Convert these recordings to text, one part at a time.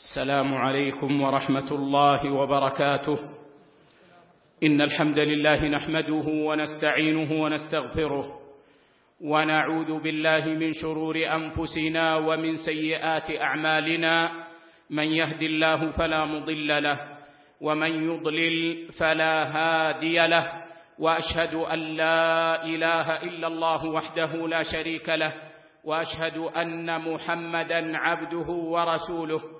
السلام عليكم ورحمة الله وبركاته. إن الحمد لله نحمده ونستعينه ونستغفره ونعوذ بالله من شرور أنفسنا ومن سيئات أعمالنا. من يهد الله فلا مضل له ومن يضلل فلا هادي له وأشهد أن لا إله إلا الله وحده لا شريك له وأشهد أن محمدا عبده ورسوله.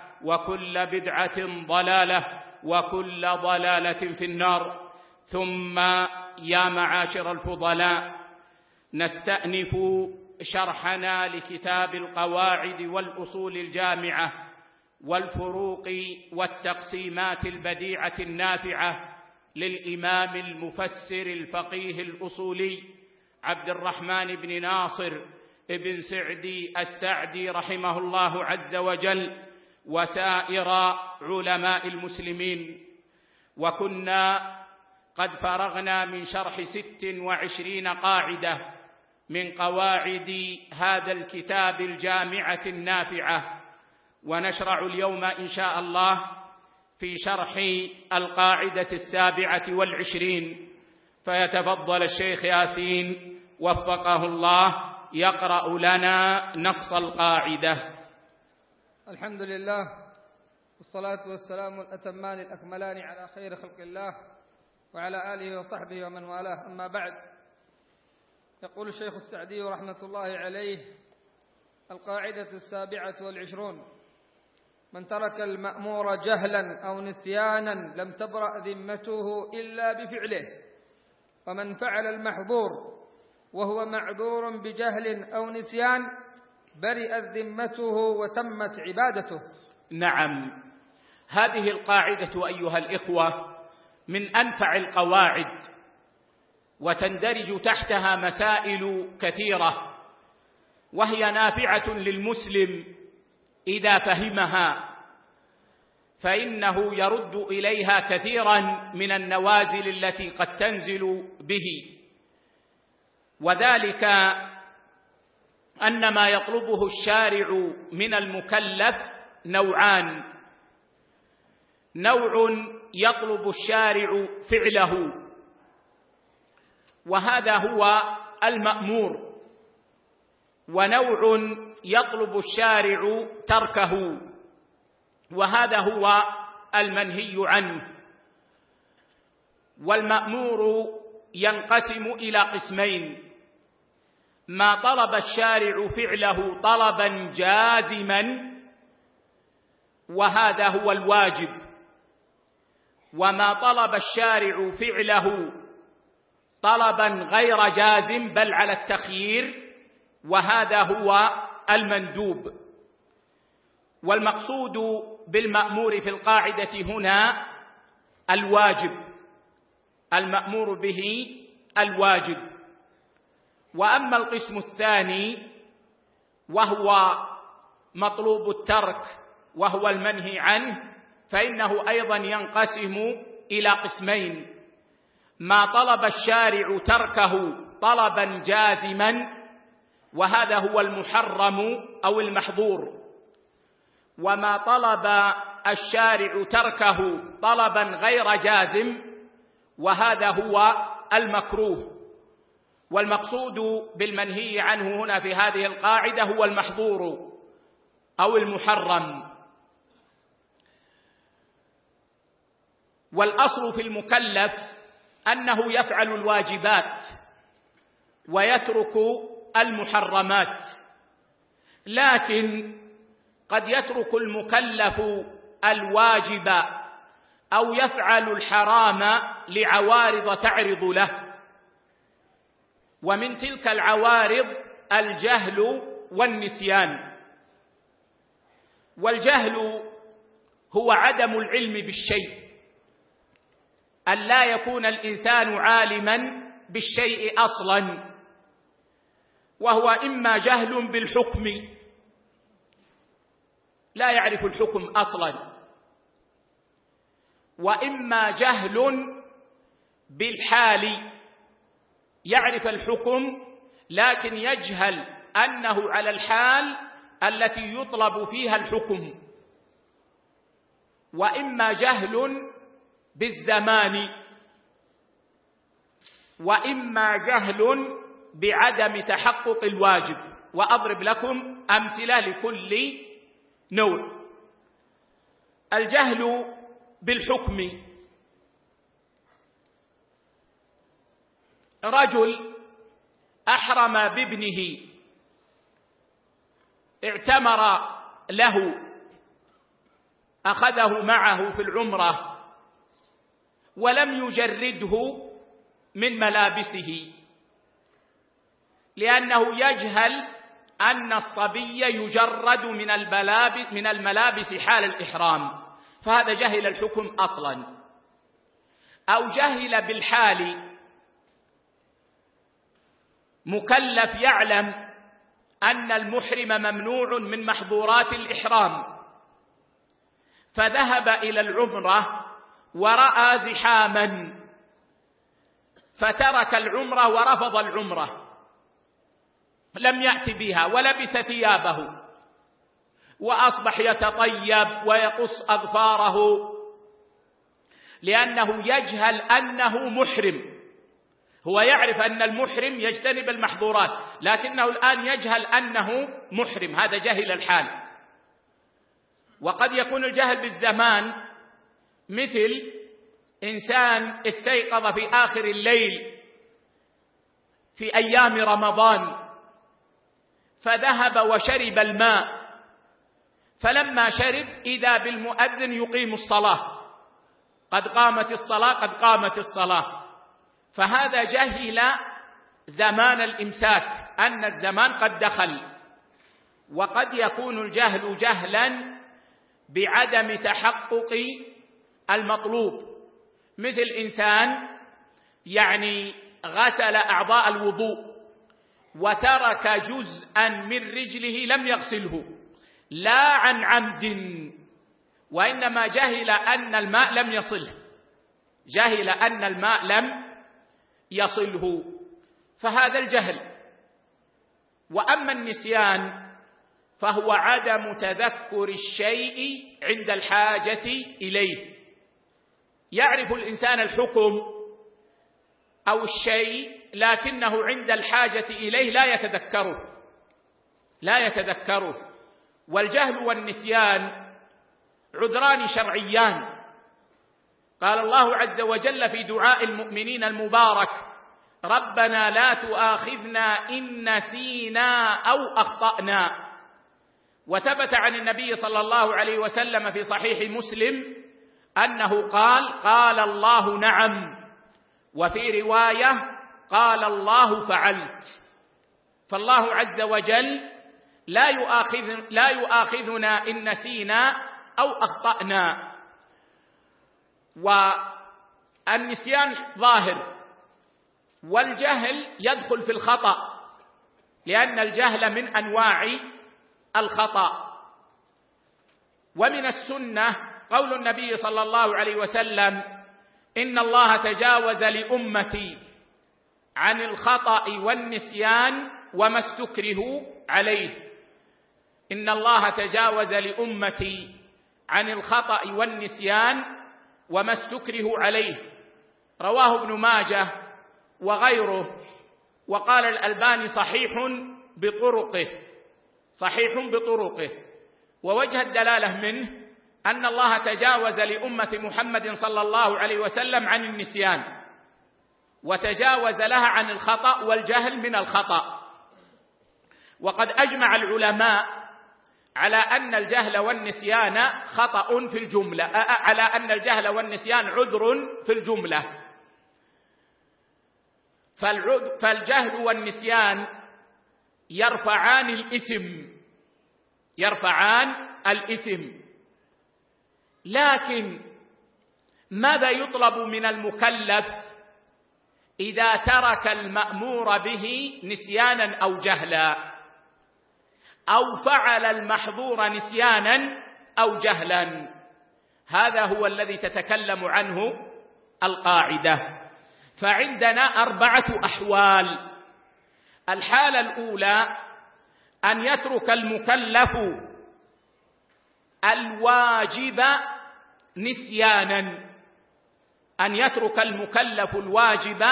وكل بدعة ضلالة وكل ضلالة في النار. ثم يا معاشر الفضلاء نستأنف شرحنا لكتاب القواعد والأصول الجامعة والفروق والتقسيمات البديعة النافعة للإمام المفسر الفقيه الأصولي عبد الرحمن بن ناصر بن سعدي السعدي رحمه الله عز وجل. وسائر علماء المسلمين. وكنا قد فرغنا من شرح ست وعشرين قاعدة من قواعد هذا الكتاب الجامعة النافعة. ونشرع اليوم إن شاء الله في شرح القاعدة السابعة والعشرين. فيتفضل الشيخ ياسين وفقه الله يقرأ لنا نص القاعدة. الحمد لله والصلاة والسلام الأتمان الأكملان على خير خلق الله وعلى آله وصحبه ومن والاه. أما بعد يقول الشيخ السعدي رحمة الله عليه القاعدة السابعة والعشرون من ترك المأمور جهلا أو نسيانا لم تبرأ ذمته إلا بفعله ومن فعل المحظور وهو معذور بجهل أو نسيان برئت ذمته وتمت عبادته. نعم. هذه القاعدة أيها الإخوة من أنفع القواعد وتندرج تحتها مسائل كثيرة وهي نافعة للمسلم إذا فهمها فإنه يرد إليها كثيرا من النوازل التي قد تنزل به وذلك أن ما يطلبه الشارع من المكلف نوعان. نوع يطلب الشارع فعله وهذا هو المأمور. ونوع يطلب الشارع تركه وهذا هو المنهي عنه. والمأمور ينقسم إلى قسمين. ما طلب الشارع فعله طلبا جازما وهذا هو الواجب. وما طلب الشارع فعله طلبا غير جازم بل على التخيير وهذا هو المندوب. والمقصود بالمأمور في القاعدة هنا الواجب. المأمور به الواجب. وأما القسم الثاني وهو مطلوب الترك وهو المنهي عنه فإنه أيضا ينقسم إلى قسمين. ما طلب الشارع تركه طلبا جازما وهذا هو المحرم أو المحظور. وما طلب الشارع تركه طلبا غير جازم وهذا هو المكروه. والمقصود بالمنهي عنه هنا في هذه القاعدة هو المحظور أو المحرم. والأصل في المكلف أنه يفعل الواجبات ويترك المحرمات لكن قد يترك المكلف الواجب أو يفعل الحرام لعوارض تعرض له. ومن تلك العوارض الجهل والنسيان. والجهل هو عدم العلم بالشيء. أن لا يكون الإنسان عالما بالشيء أصلا. وهو إما جهل بالحكم. لا يعرف الحكم أصلا. وإما جهل بالحال. يعرف الحكم لكن يجهل أنه على الحال التي يطلب فيها الحكم. وإما جهل بالزمان وإما جهل بعدم تحقق الواجب. وأضرب لكم أمثلة لكل نوع. الجهل بالحكم. رجل أحرم بابنه. اعتمر له. أخذه معه في العمرة. ولم يجرده من ملابسه. لأنه يجهل أن الصبي يجرد من الملابس من الملابس حال الإحرام. فهذا جهل الحكم أصلا. أو جهل بالحال مكلف يعلم أن المحرم ممنوع من محظورات الإحرام. فذهب إلى العمرة ورأى زحاما فترك العمرة ورفض العمرة. لم يأت بها ولبس ثيابه وأصبح يتطيب ويقص أظفاره لأنه يجهل أنه محرم. هو يعرف أن المحرم يجتنب المحظورات لكنه الآن يجهل أنه محرم هذا جهل الحال. وقد يكون الجهل بالزمان مثل إنسان استيقظ في آخر الليل في أيام رمضان فذهب وشرب الماء فلما شرب إذا بالمؤذن يقيم الصلاة. قد قامت الصلاة قد قامت الصلاة. فهذا جهل زمان الإمساك أن الزمان قد دخل. وقد يكون الجهل جهلا بعدم تحقق المطلوب. مثل إنسان يعني غسل أعضاء الوضوء وترك جزءا من رجله لم يغسله لا عن عمد وإنما جهل أن الماء لم يصله. جهل أن الماء لم يصله فهذا الجهل. وأما النسيان فهو عدم تذكر الشيء عند الحاجة إليه. يعرف الإنسان الحكم أو الشيء لكنه عند الحاجة إليه لا يتذكره. لا يتذكره. والجهل والنسيان عذران شرعيان. قال الله عز وجل في دعاء المؤمنين المبارك ربنا لا تؤاخذنا إن نسينا أو أخطأنا. وثبت عن النبي صلى الله عليه وسلم في صحيح مسلم أنه قال قال الله نعم. وفي رواية قال الله فعلت. فالله عز وجل لا يؤاخذ لا يؤاخذنا إن نسينا أو أخطأنا. والنسيان ظاهر. والجهل يدخل في الخطأ لأن الجهل من أنواع الخطأ. ومن السنة قول النبي صلى الله عليه وسلم إن الله تجاوز لأمتي عن الخطأ والنسيان وما استكرهوا عليه. إن الله تجاوز لأمتي عن الخطأ والنسيان وما استكرهوا عليه. رواه ابن ماجه وغيره. وقال الألباني صحيح بطرقه صحيح بطرقه. ووجه الدلالة منه أن الله تجاوز لأمة محمد صلى الله عليه وسلم عن النسيان وتجاوز لها عن الخطأ والجهل من الخطأ. وقد أجمع العلماء على أن الجهل والنسيان خطأ في الجملة على أن الجهل والنسيان عذر في الجملة. فالجهل والنسيان يرفعان الإثم يرفعان الإثم. لكن ماذا يطلب من المكلف إذا ترك المأمور به نسيانا أو جهلا؟ أو فعل المحظور نسيانا أو جهلا. هذا هو الذي تتكلم عنه القاعدة. فعندنا أربعة أحوال. الحالة الأولى أن يترك المكلف الواجب نسيانا. أن يترك المكلف الواجب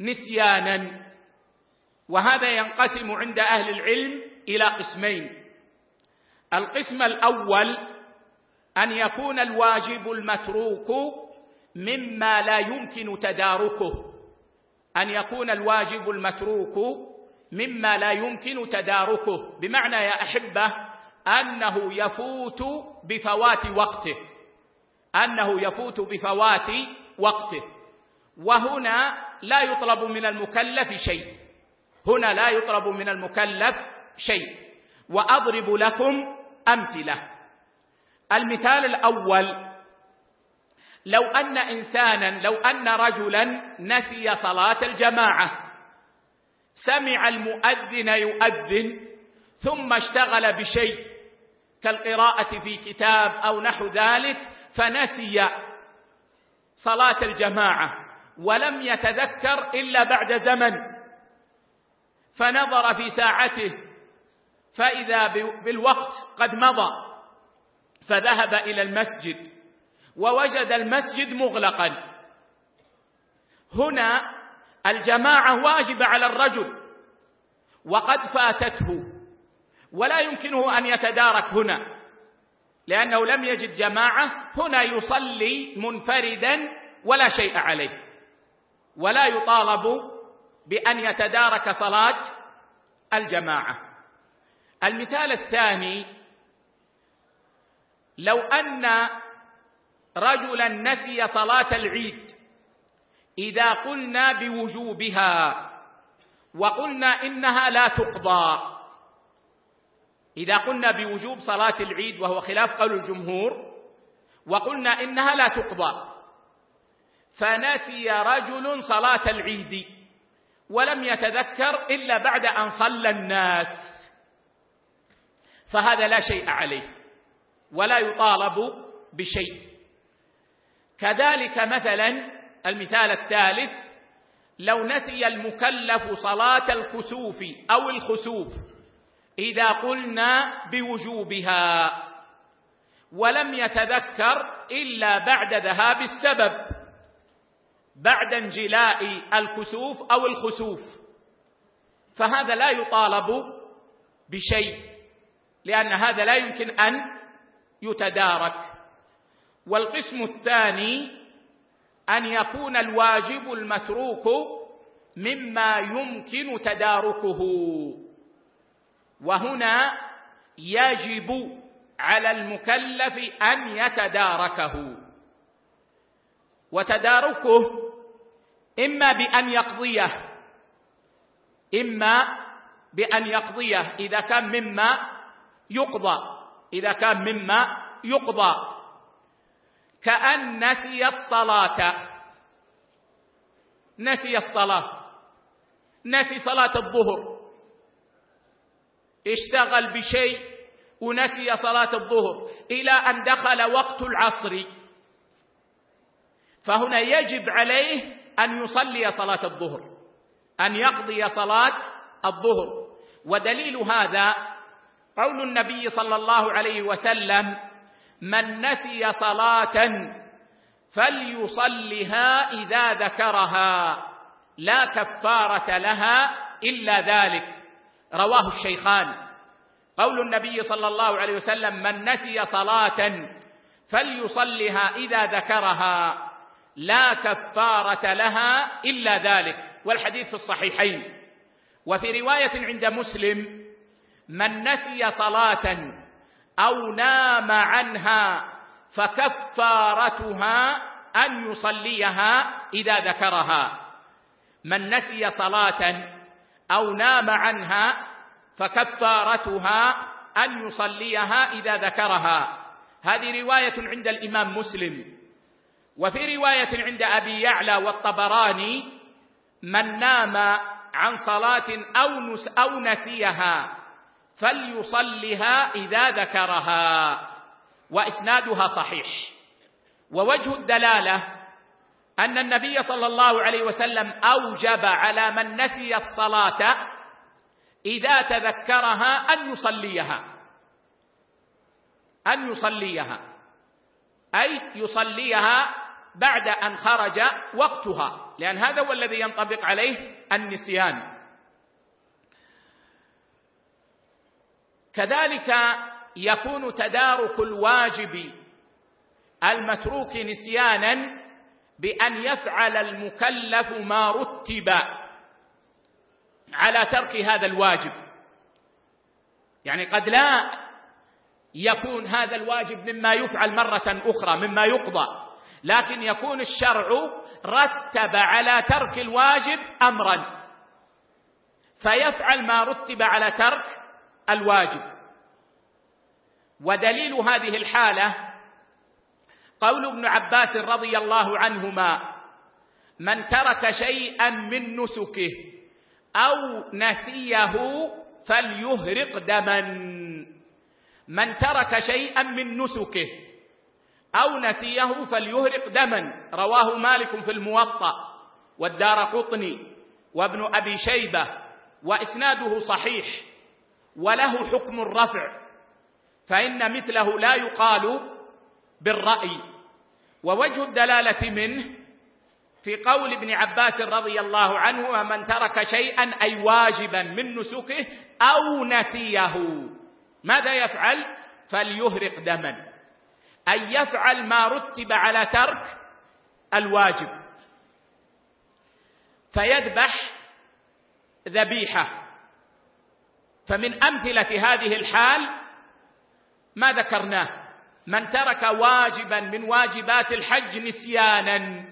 نسيانا. وهذا ينقسم عند أهل العلم إلى قسمين. القسم الأول أن يكون الواجب المتروك مما لا يمكن تداركه. أن يكون الواجب المتروك مما لا يمكن تداركه. بمعنى يا أحبة أنه يفوت بفوات وقته. أنه يفوت بفوات وقته. وهنا لا يطلب من المكلف شيء. هنا لا يطلب من المكلف شيء وأضرب لكم أمثلة. المثال الأول لو أن إنسانا لو أن رجلا نسي صلاة الجماعة سمع المؤذن يؤذن ثم اشتغل بشيء كالقراءة في كتاب أو نحو ذلك فنسي صلاة الجماعة ولم يتذكر إلا بعد زمن فنظر في ساعته فإذا بالوقت قد مضى فذهب إلى المسجد ووجد المسجد مغلقا. هنا الجماعة واجبه على الرجل وقد فاتته ولا يمكنه أن يتدارك هنا لأنه لم يجد جماعة هنا يصلي منفردا ولا شيء عليه ولا يطالب بأن يتدارك صلاة الجماعة. المثال الثاني لو أن رجلا نسي صلاة العيد إذا قلنا بوجوبها وقلنا إنها لا تقضى إذا قلنا بوجوب صلاة العيد وهو خلاف قول الجمهور وقلنا إنها لا تقضى فنسي رجل صلاة العيد ولم يتذكر إلا بعد أن صلى الناس. فهذا لا شيء عليه ولا يطالب بشيء. كذلك مثلا المثال الثالث لو نسي المكلف صلاة الكسوف أو الخسوف إذا قلنا بوجوبها ولم يتذكر إلا بعد ذهاب السبب بعد انجلاء الكسوف أو الخسوف فهذا لا يطالب بشيء. لأن هذا لا يمكن أن يتدارك. والقسم الثاني أن يكون الواجب المتروك مما يمكن تداركه. وهنا يجب على المكلف أن يتداركه. وتداركه إما بأن يقضيه إما بأن يقضيه. إذا كان مما يقضى. إذا كان مما يقضى. كأن نسي الصلاة. نسي الصلاة. نسي صلاة الظهر. اشتغل بشيء ونسي صلاة الظهر. إلى أن دخل وقت العصر. فهنا يجب عليه أن يصلي صلاة الظهر. أن يقضي صلاة الظهر. ودليل هذا قول النبي صلى الله عليه وسلم من نسي صلاة فليصلها إذا ذكرها لا كفارة لها إلا ذلك. رواه الشيخان. قول النبي صلى الله عليه وسلم من نسي صلاة فليصلها إذا ذكرها لا كفارة لها إلا ذلك. والحديث في الصحيحين. وفي رواية عند مسلم من نسي صلاة أو نام عنها فكفارتها أن يصليها إذا ذكرها. من نسي صلاة أو نام عنها فكفارتها أن يصليها إذا ذكرها. هذه رواية عند الإمام مسلم. وفي رواية عند أبي يعلى والطبراني من نام عن صلاة أو نس أو نسيها فليصلها إذا ذكرها. وإسنادها صحيح. ووجه الدلالة أن النبي صلى الله عليه وسلم أوجب على من نسي الصلاة إذا تذكرها أن يصليها. أن يصليها. أي يصليها بعد أن خرج وقتها. لأن هذا هو الذي ينطبق عليه النسيان. كذلك يكون تدارك الواجب المتروك نسيانا بأن يفعل المكلف ما رتب على ترك هذا الواجب. يعني قد لا يكون هذا الواجب مما يفعل مرة أخرى مما يقضى لكن يكون الشرع رتب على ترك الواجب امرا فيفعل ما رتب على ترك الواجب. ودليل هذه الحالة قول ابن عباس رضي الله عنهما من ترك شيئا من نسكه أو نسيه فليهرق دما. من ترك شيئا من نسكه أو نسيه فليهرق دما. رواه مالك في الموطأ والدار قطني وابن أبي شيبة وإسناده صحيح. وله حكم الرفع. فإن مثله لا يقال بالرأي. ووجه الدلالة منه في قول ابن عباس رضي الله عنه ومن ترك شيئا أي واجبا من نسكه أو نسيه. ماذا يفعل؟ فليهرق دما. أي يفعل ما رتب على ترك الواجب. فيذبح ذبيحة. فمن أمثلة هذه الحال ما ذكرناه. من ترك واجبا من واجبات الحج نسيانا.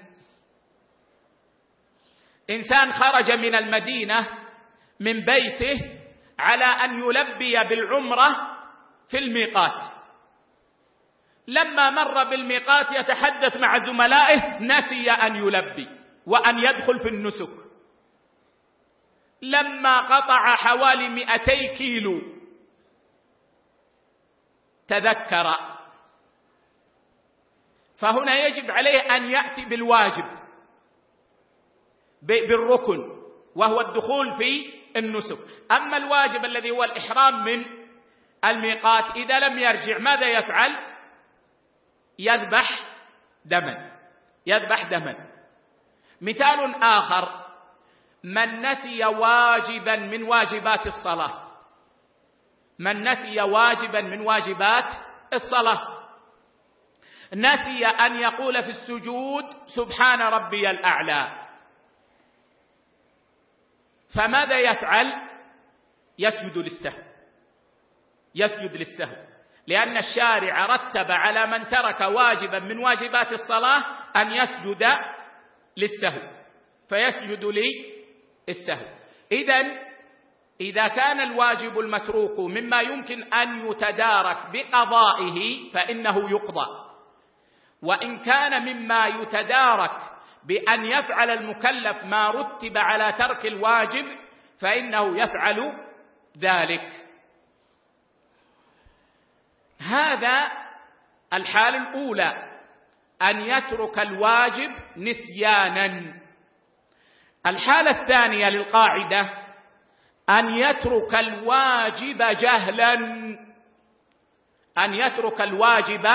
إنسان خرج من المدينة من بيته على أن يلبي بالعمرة في الميقات. لما مر بالميقات يتحدث مع زملائه نسي أن يلبي وأن يدخل في النسك. لما قطع حوالي مئتي كيلو. تذكر. فهنا يجب عليه أن يأتي بالواجب بالركن وهو الدخول في النسك. أما الواجب الذي هو الإحرام من الميقات إذا لم يرجع ماذا يفعل؟ يذبح دما. يذبح دما. مثال آخر. من نسي واجبا من واجبات الصلاة. من نسي واجبا من واجبات الصلاة. نسي أن يقول في السجود سبحان ربي الأعلى. فماذا يفعل؟ يسجد للسهو. يسجد للسهو. لأن الشارع رتب على من ترك واجبا من واجبات الصلاة أن يسجد للسهو. فيسجد للسهو اذا إذا كان الواجب المتروك مما يمكن أن يتدارك بقضائه فإنه يقضى. وإن كان مما يتدارك بأن يفعل المكلف ما رتب على ترك الواجب فإنه يفعل ذلك. هذا الحال الأولى أن يترك الواجب نسيانا. الحالة الثانية للقاعدة أن يترك الواجب جهلا أن يترك الواجب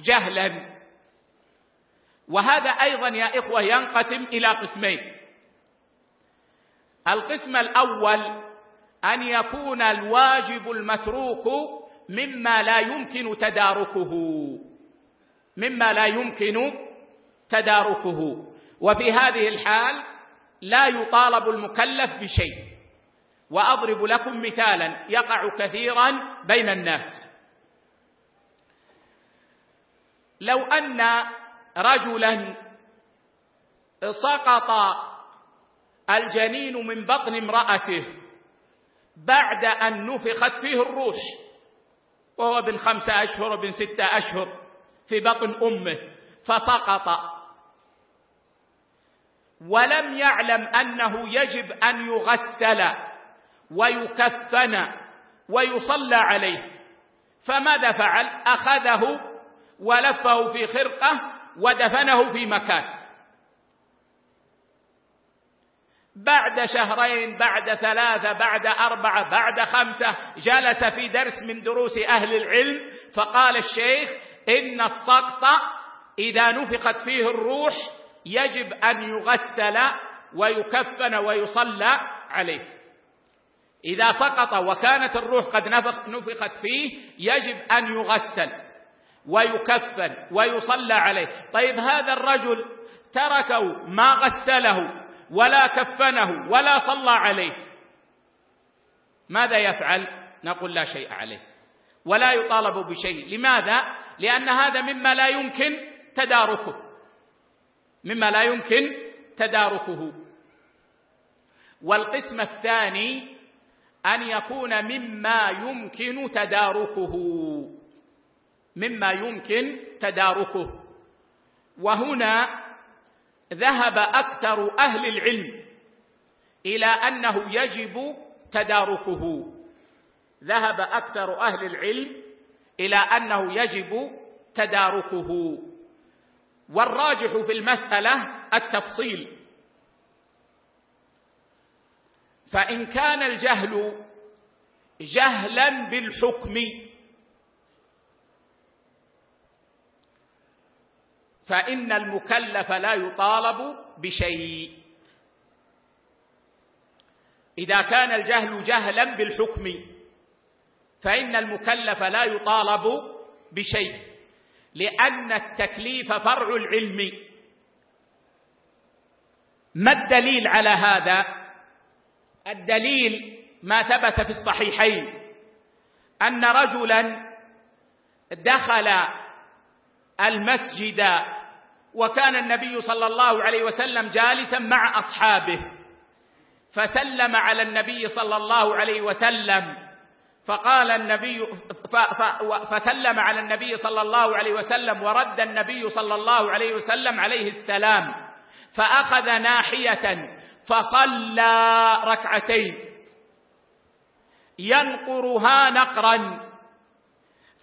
جهلا. وهذا أيضا يا إخوة ينقسم إلى قسمين. القسم الأول أن يكون الواجب المتروك مما لا يمكن تداركه مما لا يمكن تداركه. وفي هذه الحال لا يطالب المكلف بشيء. وأضرب لكم مثالا يقع كثيرا بين الناس. لو أن رجلا سقط الجنين من بطن امرأته بعد أن نفخت فيه الروح وهو ابن خمسة أشهر وابن ستة أشهر في بطن أمه فسقط. ولم يعلم أنه يجب أن يغسل ويكفن ويصلى عليه. فماذا فعل؟ أخذه ولفه في خرقة ودفنه في مكان. بعد شهرين بعد ثلاثة بعد أربعة بعد خمسة جلس في درس من دروس أهل العلم فقال الشيخ إن السقط إذا نفخت فيه الروح يجب أن يغسل ويكفن ويصلى عليه. إذا سقط وكانت الروح قد نفخت فيه يجب أن يغسل ويكفن ويصلى عليه. طيب هذا الرجل تركه ما غسله ولا كفنه ولا صلى عليه ماذا يفعل؟ نقول لا شيء عليه ولا يطالب بشيء. لماذا؟ لأن هذا مما لا يمكن تداركه. مما لا يمكن تداركه. والقسم الثاني أن يكون مما يمكن تداركه. مما يمكن تداركه. وهنا ذهب أكثر أهل العلم إلى أنه يجب تداركه. ذهب أكثر أهل العلم إلى أنه يجب تداركه. والراجح في المسألة التفصيل. فإن كان الجهل جهلا بالحكم فإن المكلف لا يطالب بشيء. إذا كان الجهل جهلا بالحكم فإن المكلف لا يطالب بشيء. لأن التكليف فرع العلم. ما الدليل على هذا؟ الدليل ما ثبت في الصحيحين. أن رجلا دخل المسجد وكان النبي صلى الله عليه وسلم جالسا مع أصحابه فسلم على النبي صلى الله عليه وسلم. فقال النبي فسلم على النبي صلى الله عليه وسلم ورد النبي صلى الله عليه وسلم عليه السلام فأخذ ناحية فصلى ركعتين ينقرها نقرا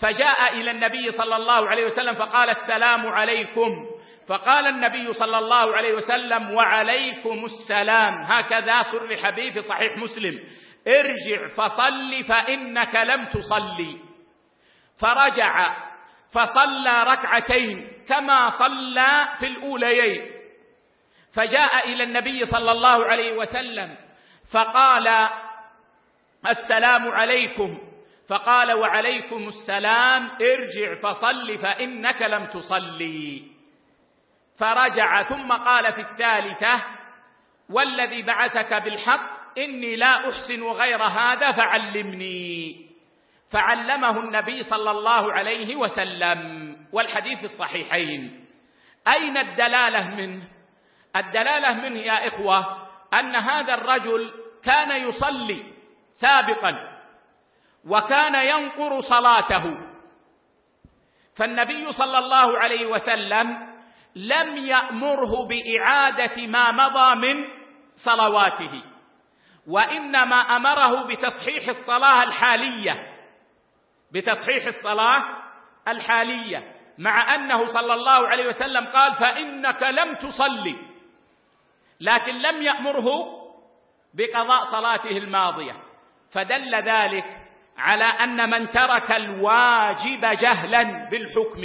فجاء إلى النبي صلى الله عليه وسلم فقال السلام عليكم فقال النبي صلى الله عليه وسلم وعليكم السلام هكذا صرح به في صحيح مسلم. ارجع فصل فإنك لم تصلي فرجع فصلى ركعتين كما صلى في الأوليين. فجاء إلى النبي صلى الله عليه وسلم فقال السلام عليكم. فقال وعليكم السلام ارجع فصل فإنك لم تصلي فرجع ثم قال في الثالثة والذي بعثك بالحق إني لا أحسن غير هذا فعلمني. فعلمه النبي صلى الله عليه وسلم. والحديث الصحيحين. أين الدلالة منه؟ الدلالة منه يا إخوة أن هذا الرجل كان يصلي سابقا وكان ينقر صلاته. فالنبي صلى الله عليه وسلم لم يأمره بإعادة ما مضى من صلواته. وإنما أمره بتصحيح الصلاة الحالية. بتصحيح الصلاة الحالية. مع أنه صلى الله عليه وسلم قال فإنك لم تصلي. لكن لم يأمره بقضاء صلاته الماضية. فدل ذلك على أن من ترك الواجب جهلا بالحكم.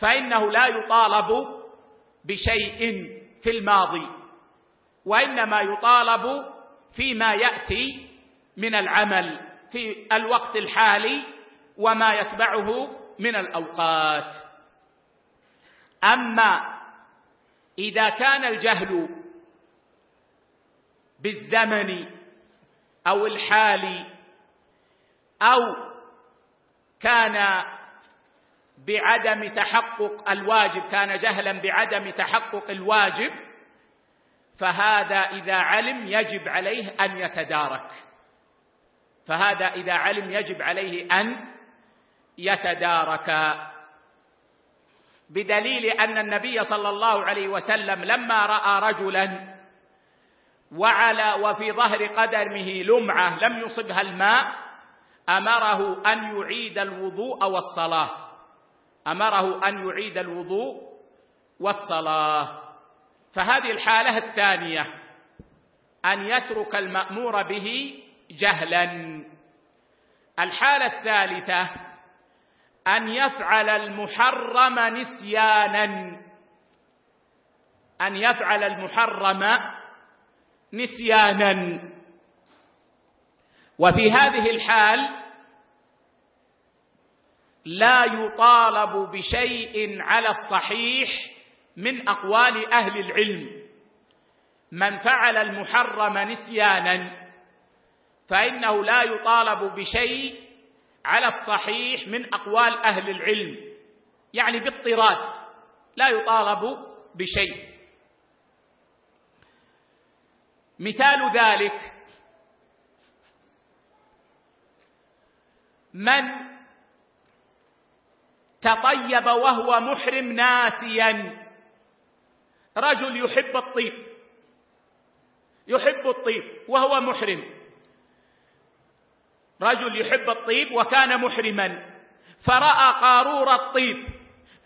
فإنه لا يطالب بشيء في الماضي. وإنما يطالب فيما يأتي من العمل في الوقت الحالي وما يتبعه من الأوقات. أما إذا كان الجهل بالزمن أو الحال أو كان بعدم تحقق الواجب كان جهلا بعدم تحقق الواجب فهذا إذا علم يجب عليه أن يتدارك. فهذا إذا علم يجب عليه أن يتدارك. بدليل أن النبي صلى الله عليه وسلم لما رأى رجلا وعلى وفي ظهر قدمه لمعة لم يصبها الماء أمره أن يعيد الوضوء والصلاة. أمره أن يعيد الوضوء والصلاة. فهذه الحالة الثانية أن يترك المأمور به جهلا. الحالة الثالثة أن يفعل المحرم نسيانا. أن يفعل المحرم نسيانا. وفي هذه الحال لا يطالب بشيء على الصحيح من أقوال أهل العلم. من فعل المحرم نسيانا فإنه لا يطالب بشيء على الصحيح من أقوال أهل العلم. يعني باضطراد لا يطالب بشيء. مثال ذلك من تطيب وهو محرم ناسيا رجل يحب الطيب. يحب الطيب وهو محرم. رجل يحب الطيب وكان محرما. فرأى قارور الطيب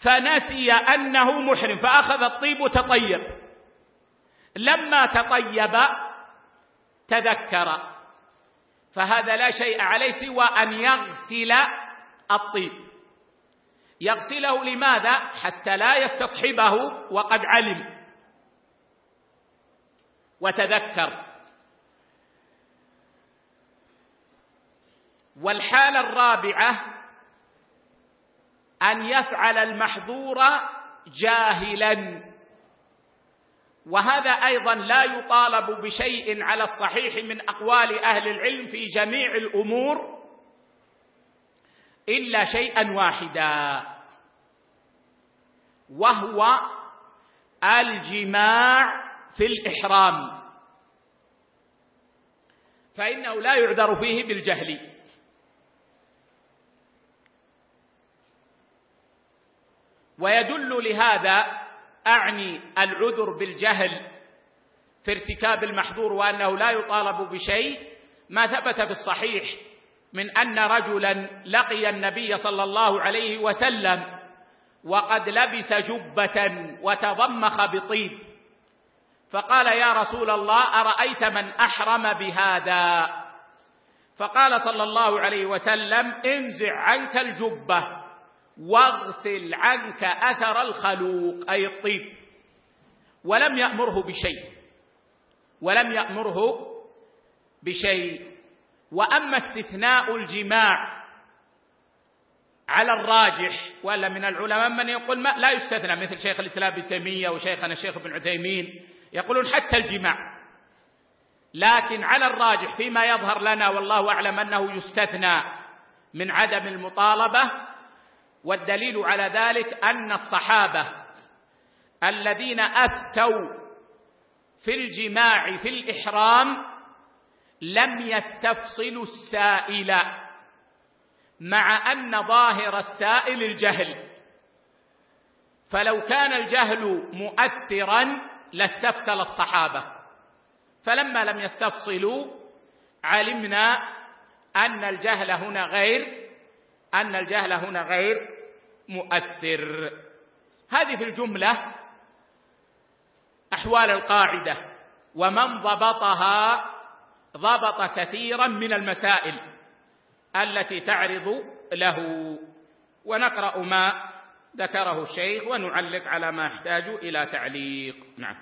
فنسي أنه محرم فأخذ الطيب وتطيب لما تطيب تذكر. فهذا لا شيء عليه سوى أن يغسل الطيب. يغسله لماذا؟ حتى لا يستصحبه وقد علم. وتذكر. والحالة الرابعة أن يفعل المحظور جاهلا. وهذا أيضا لا يطالب بشيء على الصحيح من أقوال أهل العلم في جميع الأمور إلا شيئا واحدا. وهو الجماع في الإحرام. فإنه لا يعذر فيه بالجهل. ويدل لهذا أعني العذر بالجهل في ارتكاب المحظور وأنه لا يطالب بشيء. ما ثبت في الصحيح من أن رجلا لقي النبي صلى الله عليه وسلم وقد لبس جبة وتضمخ بطيب فقال يا رسول الله أرأيت من أحرم بهذا؟ فقال صلى الله عليه وسلم انزع عنك الجبة واغسل عنك أثر الخلوق أي الطيب ولم يأمره بشيء. ولم يأمره بشيء. وأما استثناء الجماع على الراجح ولا من العلماء من يقول ما لا يستثنى مثل شيخ الإسلام ابن تيمية وشيخنا الشيخ ابن عثيمين يقولون حتى الجماع. لكن على الراجح فيما يظهر لنا والله أعلم أنه يستثنى من عدم المطالبة والدليل على ذلك أن الصحابة الذين أفتوا في الجماع في الإحرام لم يستفصلوا السائل. مع أن ظاهر السائل الجهل. فلو كان الجهل مؤثرا لاستفسل الصحابة. فلما لم يستفصلوا علمنا أن الجهل هنا غير أن الجهل هنا غير مؤثر. هذه في الجملة أحوال القاعدة ومن ضبطها ضبط كثيرا من المسائل. التي تعرض له. ونقرأ ما ذكره الشيخ ونعلق على ما يحتاج إلى تعليق. نعم.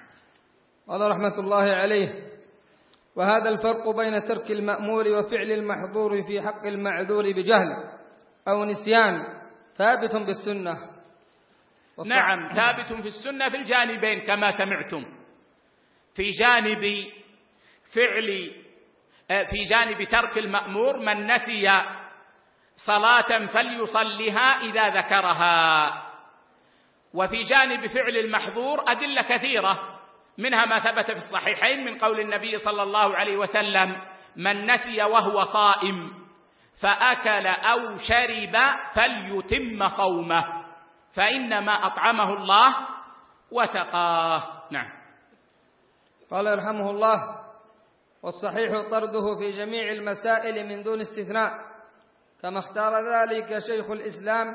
قال رحمة الله عليه وهذا الفرق بين ترك المامور وفعل المحظور في حق المعذور بجهل أو نسيان ثابت بالسنة. نعم ثابت في السنة في الجانبين كما سمعتم. في جانب فعل في جانب ترك المأمور من نسي صلاة فليصلها إذا ذكرها. وفي جانب فعل المحظور أدلة كثيرة منها ما ثبت في الصحيحين من قول النبي صلى الله عليه وسلم من نسي وهو صائم فأكل أو شرب فليتم صومه فإنما أطعمه الله وسقاه. نعم. قال يرحمه الله والصحيح طرده في جميع المسائل من دون استثناء. كما اختار ذلك شيخ الإسلام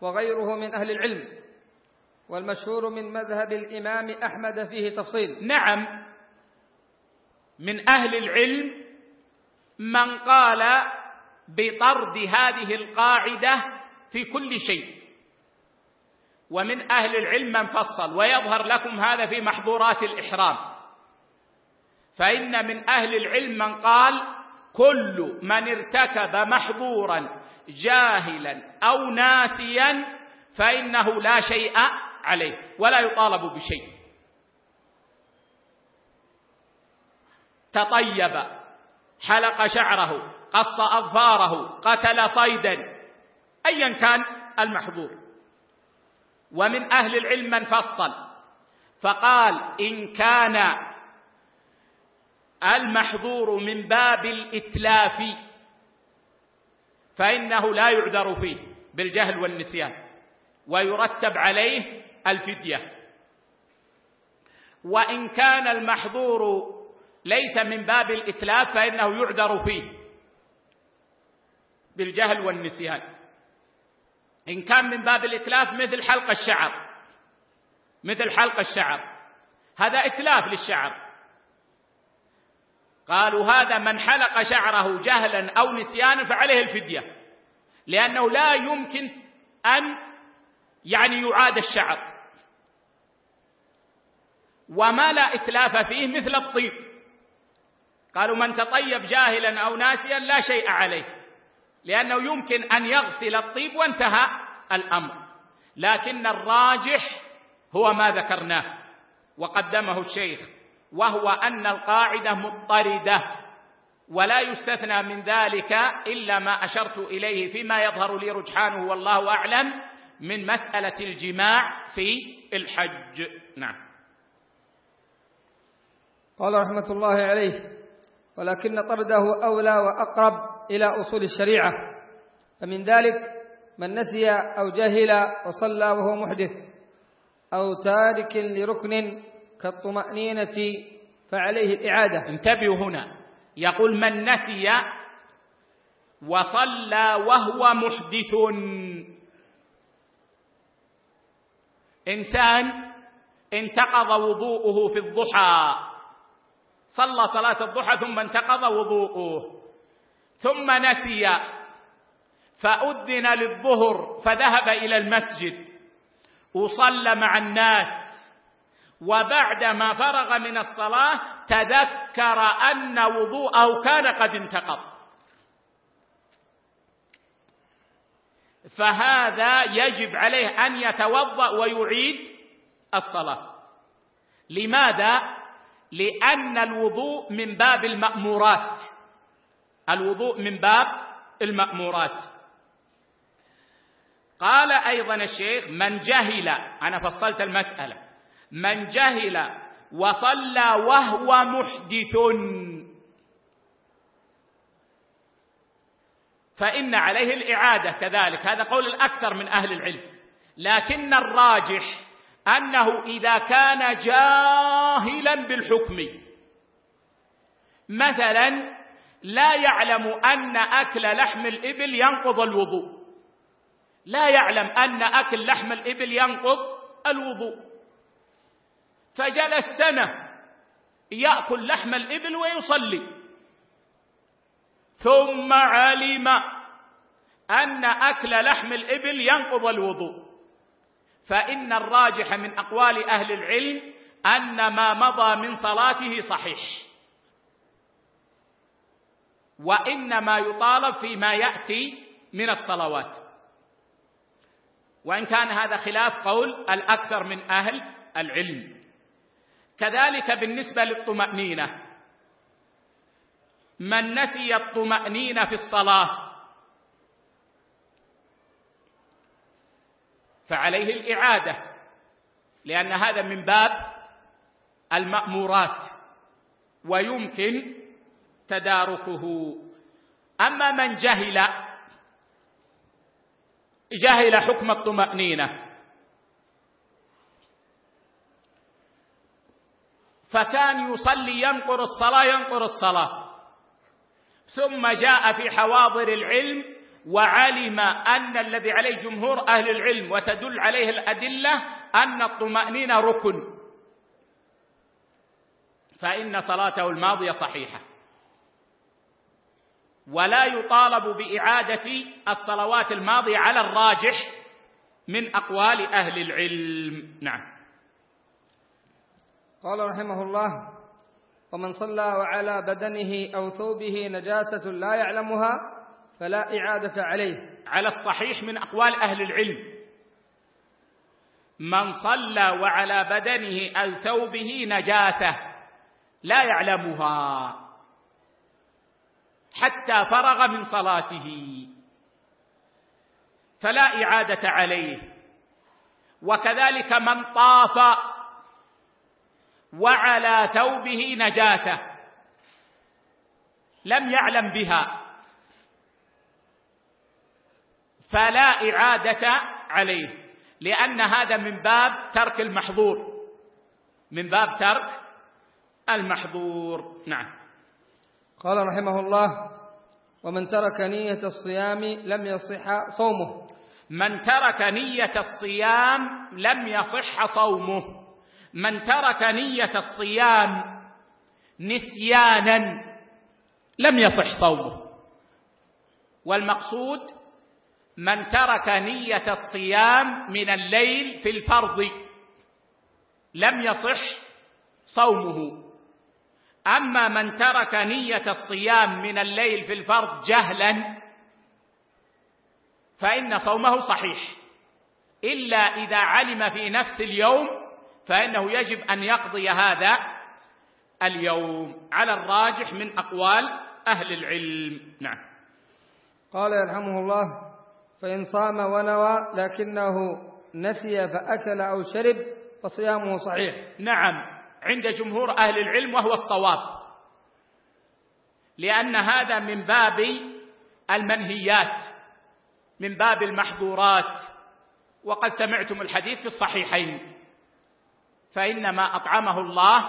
وغيره من أهل العلم. والمشهور من مذهب الإمام أحمد فيه تفصيل. نعم. من أهل العلم من قال بطرد هذه القاعدة في كل شيء. ومن أهل العلم من فصل. ويظهر لكم هذا في محظورات الإحرام. فإن من أهل العلم من قال كل من ارتكب محظورا جاهلا أو ناسيا فإنه لا شيء عليه ولا يطالب بشيء. تطيب حلق شعره قص أظفاره قتل صيدا أيا كان المحظور. ومن أهل العلم من فصل فقال إن كان المحظور من باب الإتلاف فإنه لا يعذر فيه بالجهل والنسيان ويرتب عليه الفدية. وإن كان المحظور ليس من باب الإتلاف فإنه يعذر فيه بالجهل والنسيان. إن كان من باب الإتلاف مثل حلق الشعر مثل حلق الشعر. هذا إتلاف للشعر. قالوا هذا من حلق شعره جهلا أو نسيانا فعليه الفدية. لأنه لا يمكن أن يعني يعاد الشعر. وما لا إتلاف فيه مثل الطيب. قالوا من تطيب جاهلا أو ناسيا لا شيء عليه. لأنه يمكن أن يغسل الطيب وانتهى الأمر. لكن الراجح هو ما ذكرناه وقدمه الشيخ. وهو أن القاعدة مضطردة ولا يستثنى من ذلك إلا ما أشرت إليه فيما يظهر لي رجحانه والله أعلم من مسألة الجماع في الحج. نعم. قال رحمة الله عليه ولكن طرده أولى وأقرب إلى أصول الشريعة فمن ذلك من نسي أو جهل وصلى وهو محدث أو تارك لركن كالطمأنينة فعليه الإعادة. انتبهوا هنا. يقول من نسي وصلى وهو محدث. إنسان انتقض وضوءه في الضحى. صلى صلاة الضحى ثم انتقض وضوءه. ثم نسي فأذن للظهر فذهب إلى المسجد. وصلى مع الناس. وبعدما فرغ من الصلاة تذكر أن وضوءه كان قد انتقض. فهذا يجب عليه أن يتوضأ ويعيد الصلاة. لماذا؟ لأن الوضوء من باب المأمورات. الوضوء من باب المأمورات. قال أيضا الشيخ من جهل أنا فصلت المسألة. من جهل وصلى وهو محدث. فإن عليه الإعادة كذلك. هذا قول الأكثر من أهل العلم. لكن الراجح أنه إذا كان جاهلا بالحكم. مثلا لا يعلم أن أكل لحم الإبل ينقض الوضوء. لا يعلم أن أكل لحم الإبل ينقض الوضوء. فجلس سنة يأكل لحم الإبل ويصلي. ثم علم أن أكل لحم الإبل ينقض الوضوء. فإن الراجح من أقوال أهل العلم أن ما مضى من صلاته صحيح. وإنما يطالب فيما يأتي من الصلوات. وإن كان هذا خلاف قول الأكثر من أهل العلم. كذلك بالنسبة للطمأنينة. من نسي الطمأنينة في الصلاة فعليه الإعادة لأن هذا من باب المأمورات ويمكن تداركه. أما من جهل جهل حكم الطمأنينة فكان يصلي ينقر الصلاة ينقر الصلاة. ثم جاء في حواضر العلم وعلم أن الذي عليه جمهور أهل العلم وتدل عليه الأدلة أن الطمأنينة ركن. فإن صلاته الماضية صحيحة. ولا يطالب بإعادة الصلوات الماضية على الراجح من أقوال أهل العلم. نعم. قال رحمه الله ومن صلى وعلى بدنه أو ثوبه نجاسة لا يعلمها فلا إعادة عليه. على الصحيح من أقوال أهل العلم. من صلى وعلى بدنه أو ثوبه نجاسة لا يعلمها حتى فرغ من صلاته فلا إعادة عليه. وكذلك من طاف وعلى ثوبه نجاسة. لم يعلم بها. فلا إعادة عليه. لأن هذا من باب ترك المحظور. من باب ترك المحظور. نعم. قال رحمه الله ومن ترك نية الصيام لم يصح صومه. من ترك نية الصيام لم يصح صومه. من ترك نية الصيام نسيانا لم يصح صومه. والمقصود من ترك نية الصيام من الليل في الفرض لم يصح صومه. أما من ترك نية الصيام من الليل في الفرض جهلا فإن صومه صحيح. إلا إذا علم في نفس اليوم فإنه يجب أن يقضي هذا اليوم على الراجح من أقوال أهل العلم. نعم. قال يرحمه الله فإن صام ونوى لكنه نسي فأكل أو شرب فصيامه صحيح. نعم. عند جمهور أهل العلم وهو الصواب. لأن هذا من باب المنهيات من باب المحظورات. وقد سمعتم الحديث في الصحيحين. فانما أطعمه الله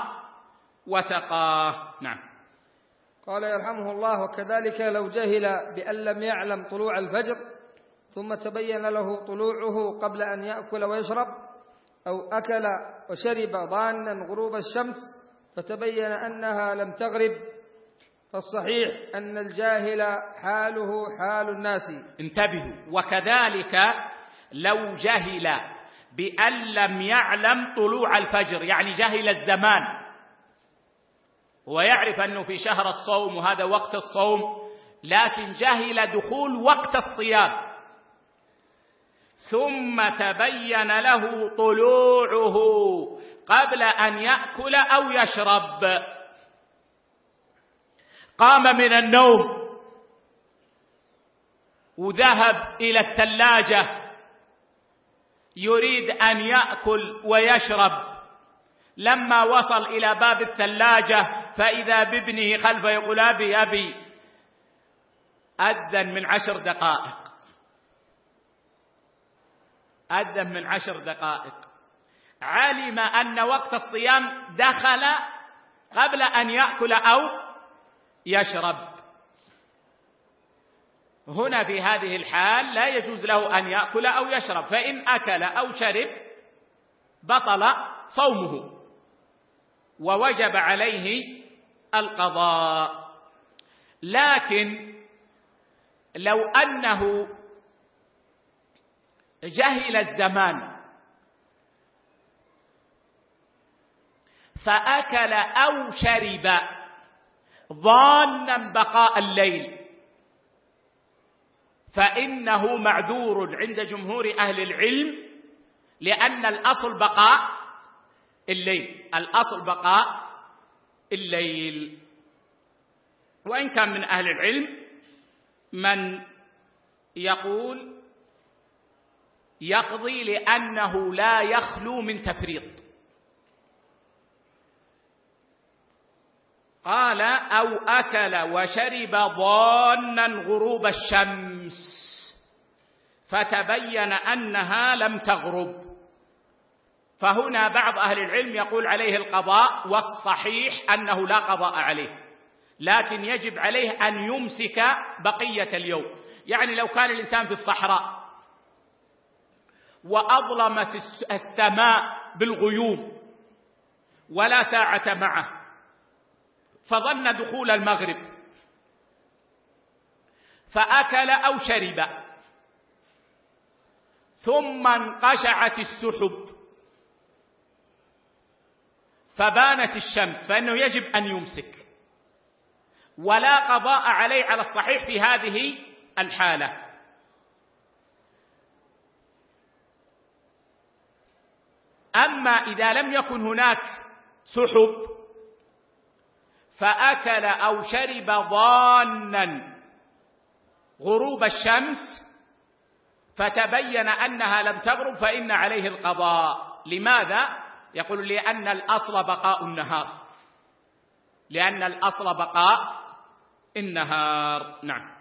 وسقاه. نعم. قال يرحمه الله وكذلك لو جهل بأن لم يعلم طلوع الفجر ثم تبين له طلوعه قبل أن يأكل ويشرب أو أكل وشرب ظانا غروب الشمس فتبين أنها لم تغرب. فالصحيح أن الجاهل حاله حال الناس. انتبهوا. وكذلك لو جهل بأن لم يعلم طلوع الفجر يعني جهل الزمان. ويعرف أنه في شهر الصوم وهذا وقت الصوم لكن جهل دخول وقت الصيام. ثم تبين له طلوعه قبل أن يأكل أو يشرب. قام من النوم وذهب إلى الثلاجة. يريد أن يأكل ويشرب. لما وصل إلى باب الثلاجة فإذا بابنه خلفه يقول أبي أبي. أذن من عشر دقائق. أذن من عشر دقائق. علم أن وقت الصيام دخل قبل أن يأكل أو يشرب. هنا في هذه الحال لا يجوز له أن يأكل أو يشرب فإن أكل أو شرب بطل صومه ووجب عليه القضاء. لكن لو أنه جهل الزمان فأكل أو شرب ظانا بقاء الليل فإنه معذور عند جمهور أهل العلم لأن الأصل بقاء الليل الأصل بقاء الليل. وإن كان من أهل العلم من يقول يقضي لأنه لا يخلو من تفريط. قال أو أكل وشرب ضانا غروب الشمس. فتبين أنها لم تغرب. فهنا بعض أهل العلم يقول عليه القضاء والصحيح أنه لا قضاء عليه. لكن يجب عليه أن يمسك بقية اليوم. يعني لو كان الإنسان في الصحراء وأظلمت السماء بالغيوم ولا ساعه معه فظن دخول المغرب. فأكل أو شرب. ثم انقشعت السحب. فبانت الشمس. فإنه يجب أن يمسك. ولا قضاء عليه على الصحيح في هذه الحالة. أما إذا لم يكن هناك سحب فأكل أو شرب ضانا غروب الشمس فتبين أنها لم تغرب فإن عليه القضاء. لماذا؟ يقول لأن الأصل بقاء النهار. لأن الأصل بقاء النهار. نعم.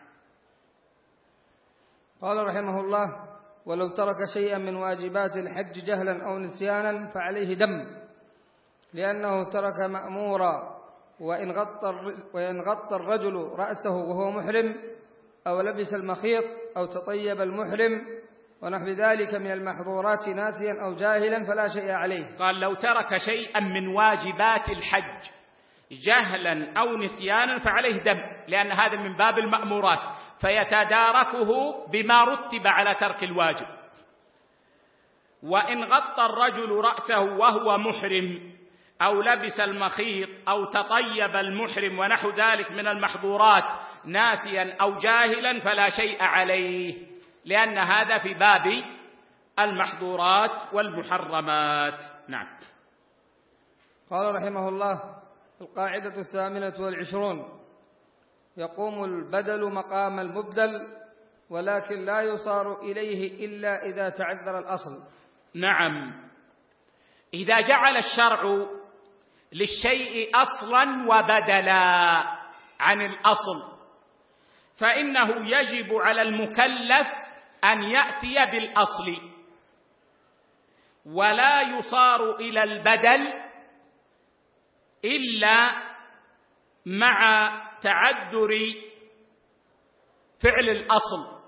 قال رحمه الله ولو ترك شيئا من واجبات الحج جهلا أو نسيانا فعليه دم لأنه ترك مأمورا وإن غطى وإن غطى الرجل رأسه وهو محرم أو لبس المخيط أو تطيب المحرم ونحو ذلك من المحظورات ناسيا أو جاهلا فلا شيء عليه. قال لو ترك شيئا من واجبات الحج جهلا أو نسيانا فعليه دم لأن هذا من باب المأمورات فيتداركه بما رتب على ترك الواجب. وإن غطى الرجل رأسه وهو محرم أو لبس المخيط أو تطيب المحرم ونحو ذلك من المحظورات ناسيا أو جاهلا فلا شيء عليه لأن هذا في باب المحظورات والمحرمات. نعم. قال رحمه الله القاعدة الثامنة والعشرون يقوم البدل مقام المبدل ولكن لا يصار إليه إلا إذا تعذر الأصل. نعم. إذا جعل الشرع للشيء أصلا وبدلا عن الأصل. فإنه يجب على المكلف أن يأتي بالأصل ولا يصار إلى البدل إلا مع تعذر فعل الأصل.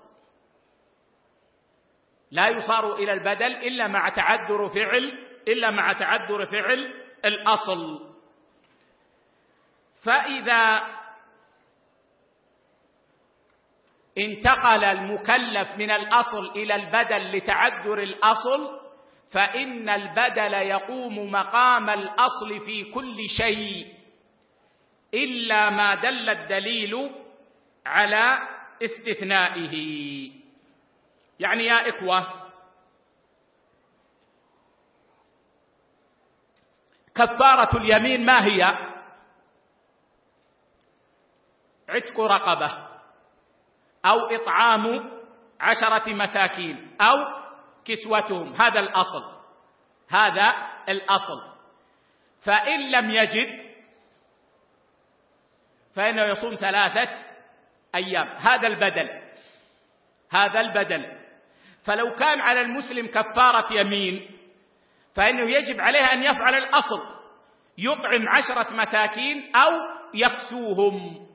لا يصار إلى البدل إلا مع تعذر فعل إلا مع تعذر فعل الأصل. فإذا انتقل المكلف من الأصل إلى البدل لتعذر الأصل فإن البدل يقوم مقام الأصل في كل شيء إلا ما دل الدليل على استثنائه. يعني يا إخوة كفارة اليمين ما هي؟ عتق رقبة أو إطعام عشرة مساكين أو كسوتهم. هذا الأصل. هذا الأصل. فإن لم يجد فإنه يصوم ثلاثة أيام. هذا البدل. هذا البدل. فلو كان على المسلم كفارة يمين فإنه يجب عليه أن يفعل الأصل. يطعم عشرة مساكين أو يكسوهم.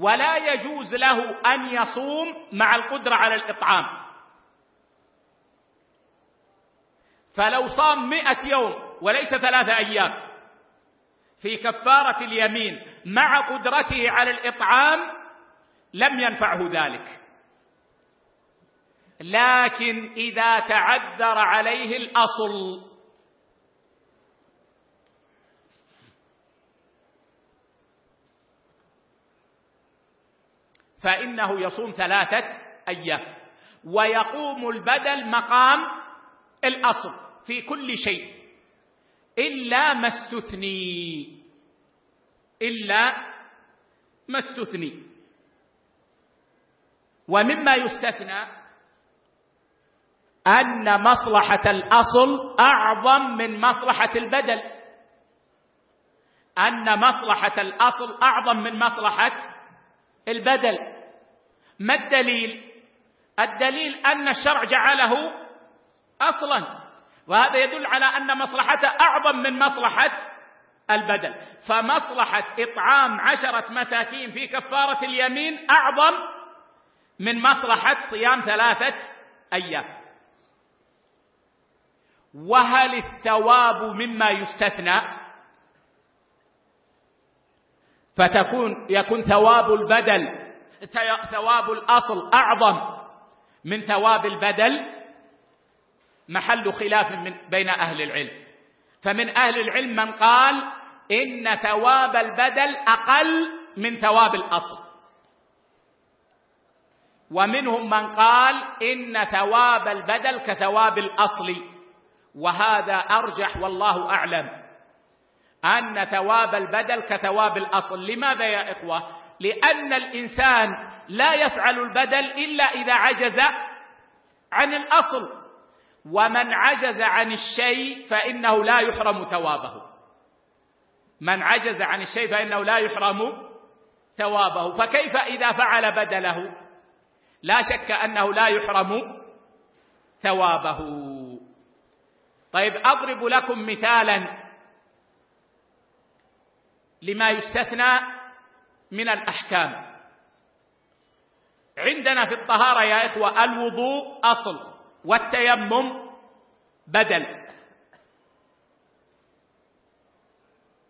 ولا يجوز له أن يصوم مع القدرة على الإطعام. فلو صام مئة يوم وليس ثلاثة أيام في كفارة اليمين مع قدرته على الإطعام لم ينفعه ذلك. لكن إذا تعذر عليه الأصل. فإنه يصوم ثلاثة أيام ويقوم البدل مقام الأصل في كل شيء إلا ما استثني. إلا ما استثني. ومما يستثنى أن مصلحة الأصل أعظم من مصلحة البدل أن مصلحة الأصل أعظم من مصلحة البدل ما الدليل؟ الدليل أن الشرع جعله أصلا وهذا يدل على أن مصلحته أعظم من مصلحة البدل فمصلحة إطعام عشرة مساكين في كفارة اليمين أعظم من مصلحة صيام ثلاثة أيام. وهل الثواب مما يستثنى؟ فتكون يكون ثواب البدل ثواب الأصل أعظم من ثواب البدل محل خلاف من بين أهل العلم. فمن أهل العلم من قال إن ثواب البدل أقل من ثواب الأصل. ومنهم من قال إن ثواب البدل كثواب الأصل. وهذا أرجح والله أعلم. أن ثواب البدل كثواب الأصل. لماذا يا إخوة؟ لأن الإنسان لا يفعل البدل إلا إذا عجز عن الأصل. ومن عجز عن الشيء فإنه لا يحرم ثوابه. من عجز عن الشيء فإنه لا يحرم ثوابه. فكيف إذا فعل بدله؟ لا شك أنه لا يحرم ثوابه. طيب أضرب لكم مثالا لما يستثنى من الأحكام. عندنا في الطهارة يا إخوة الوضوء أصل والتيمم بدل.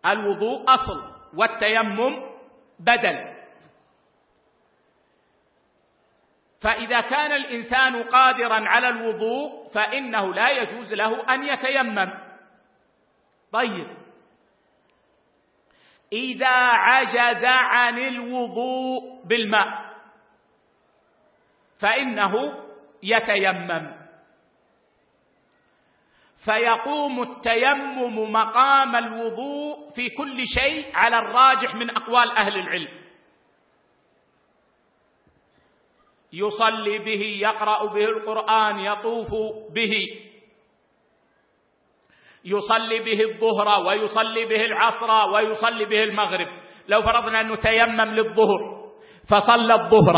الوضوء أصل والتيمم بدل. فإذا كان الإنسان قادرا على الوضوء فإنه لا يجوز له أن يتيمم. طيب. إذا عجز عن الوضوء بالماء فإنه يتيمم. فيقوم التيمم مقام الوضوء في كل شيء على الراجح من أقوال أهل العلم. يصلي به يقرأ به القرآن يطوف به. يصلي به الظهر ويصلي به العصر ويصلي به المغرب. لو فرضنا أنه تيمم للظهر فصلى الظهر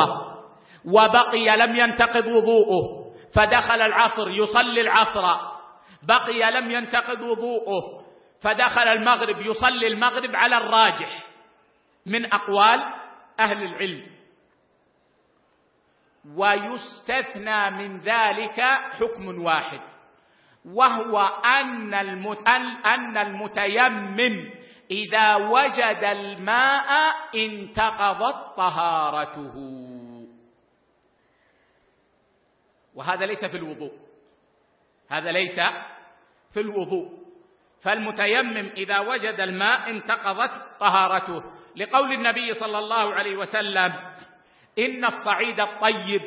وبقي لم ينتقض وضوءه فدخل العصر يصلي العصر. بقي لم ينتقض وضوءه فدخل المغرب يصلي المغرب على الراجح. من أقوال أهل العلم. ويستثنى من ذلك حكم واحد وهو أن أن المتيمم إذا وجد الماء انتقضت طهارته. وهذا ليس في الوضوء هذا ليس في الوضوء. فالمتيمم إذا وجد الماء انتقضت طهارته. لقول النبي صلى الله عليه وسلم إن الصعيد الطيب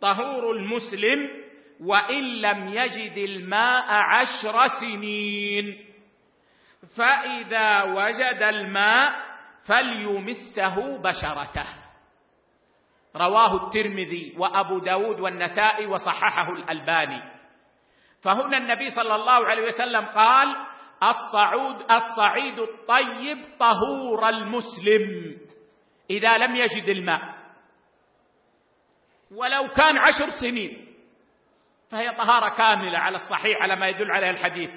طهور المسلم وإن لم يجد الماء عشر سنين. فإذا وجد الماء فليمسه بشرته. رواه الترمذي وأبو داود والنسائي وصححه الألباني. فهنا النبي صلى الله عليه وسلم قال الصعود الصعيد الطيب طهور المسلم إذا لم يجد الماء. ولو كان عشر سنين فهي طهارة كاملة على الصحيح على ما يدل عليه الحديث.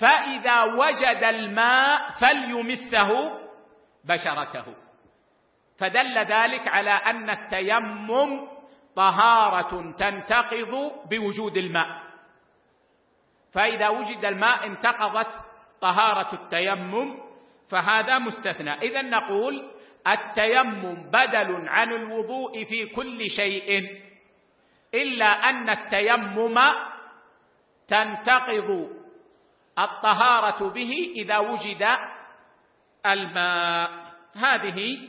فإذا وجد الماء فليمسه بشرته. فدل ذلك على أن التيمم طهارة تنتقض بوجود الماء. فإذا وجد الماء انتقضت طهارة التيمم فهذا مستثنى. إذا نقول التيمم بدل عن الوضوء في كل شيء إلا أن التيمم تنتقض الطهارة به إذا وجد الماء. هذه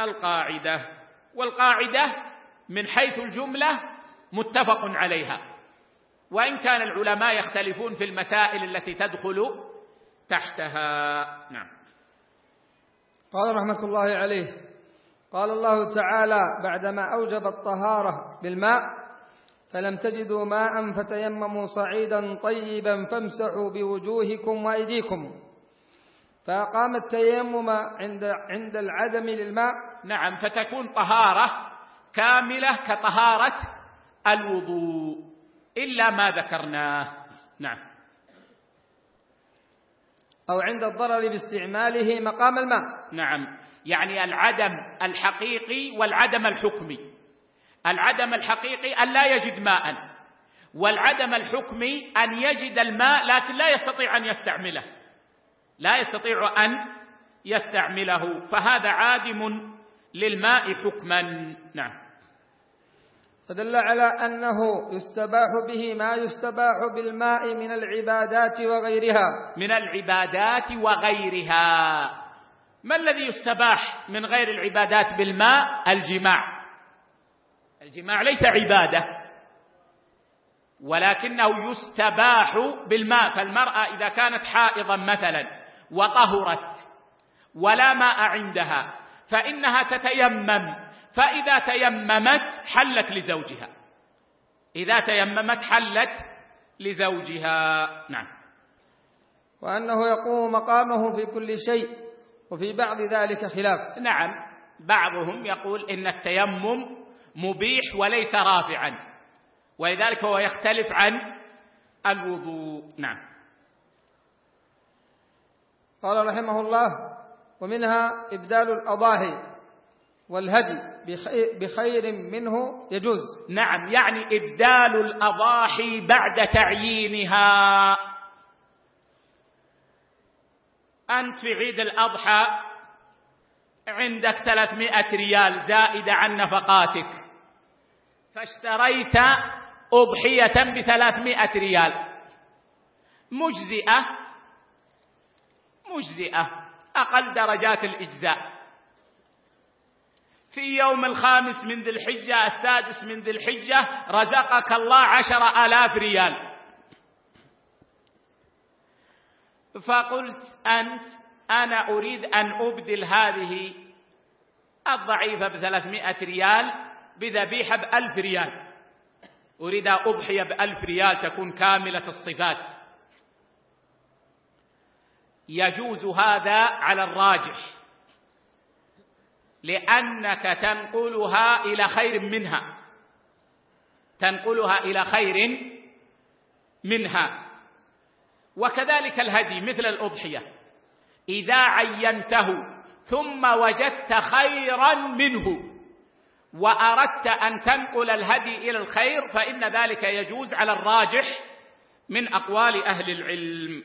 القاعدة والقاعدة من حيث الجملة متفق عليها. وإن كان العلماء يختلفون في المسائل التي تدخل تحتها. نعم. قال رحمة الله عليه قال الله تعالى بعدما أوجب الطهارة بالماء فلم تجدوا ماء فتيمموا صعيدا طيبا فامسحوا بوجوهكم وأيديكم. فأقام التيمم عند عند العدم للماء. نعم فتكون طهارة كاملة كطهارة الوضوء. إلا ما ذكرناه. نعم. أو عند الضرر باستعماله مقام الماء. نعم. يعني العدم الحقيقي والعدم الحكمي. العدم الحقيقي أن لا يجد ماء والعدم الحكمي أن يجد الماء لكن لا يستطيع أن يستعمله. لا يستطيع أن يستعمله. فهذا عادم للماء حكما. نعم. فدل على أنه يستباح به ما يستباح بالماء من العبادات وغيرها. من العبادات وغيرها. ما الذي يستباح من غير العبادات بالماء؟ الجماع. الجماع ليس عبادة ولكنه يستباح بالماء. فالمرأة إذا كانت حائضا مثلا وطهرت ولا ماء عندها فإنها تتيمم. فإذا تيممت حلت لزوجها. إذا تيممت حلت لزوجها. نعم. وأنه يقوم مقامه في كل شيء وفي بعض ذلك خلاف. نعم. بعضهم يقول إن التيمم مبيح وليس رافعا. ولذلك هو يختلف عن الوضوء. نعم. قال رحمه الله ومنها إبدال الأضاحي. والهدي بخير منه يجوز. نعم يعني إبدال الأضاحي بعد تعيينها. أنت في عيد الأضحى عندك ثلاثمائة ريال زائدة عن نفقاتك فاشتريت أضحية بثلاثمائة ريال. مجزئة مجزئة أقل درجات الإجزاء. في يوم الخامس من ذي الحجة السادس من ذي الحجة رزقك الله عشر آلاف ريال. فقلت أنت أنا أريد أن أبدل هذه الضعيفة بثلاثمائة ريال بذبيحة بألف ريال. أريد أضحية بألف ريال تكون كاملة الصفات. يجوز هذا على الراجح. لأنك تنقلها إلى خير منها. تنقلها إلى خير منها. وكذلك الهدي مثل الأضحية. إذا عينته ثم وجدت خيرا منه وأردت أن تنقل الهدي إلى الخير فإن ذلك يجوز على الراجح من أقوال أهل العلم.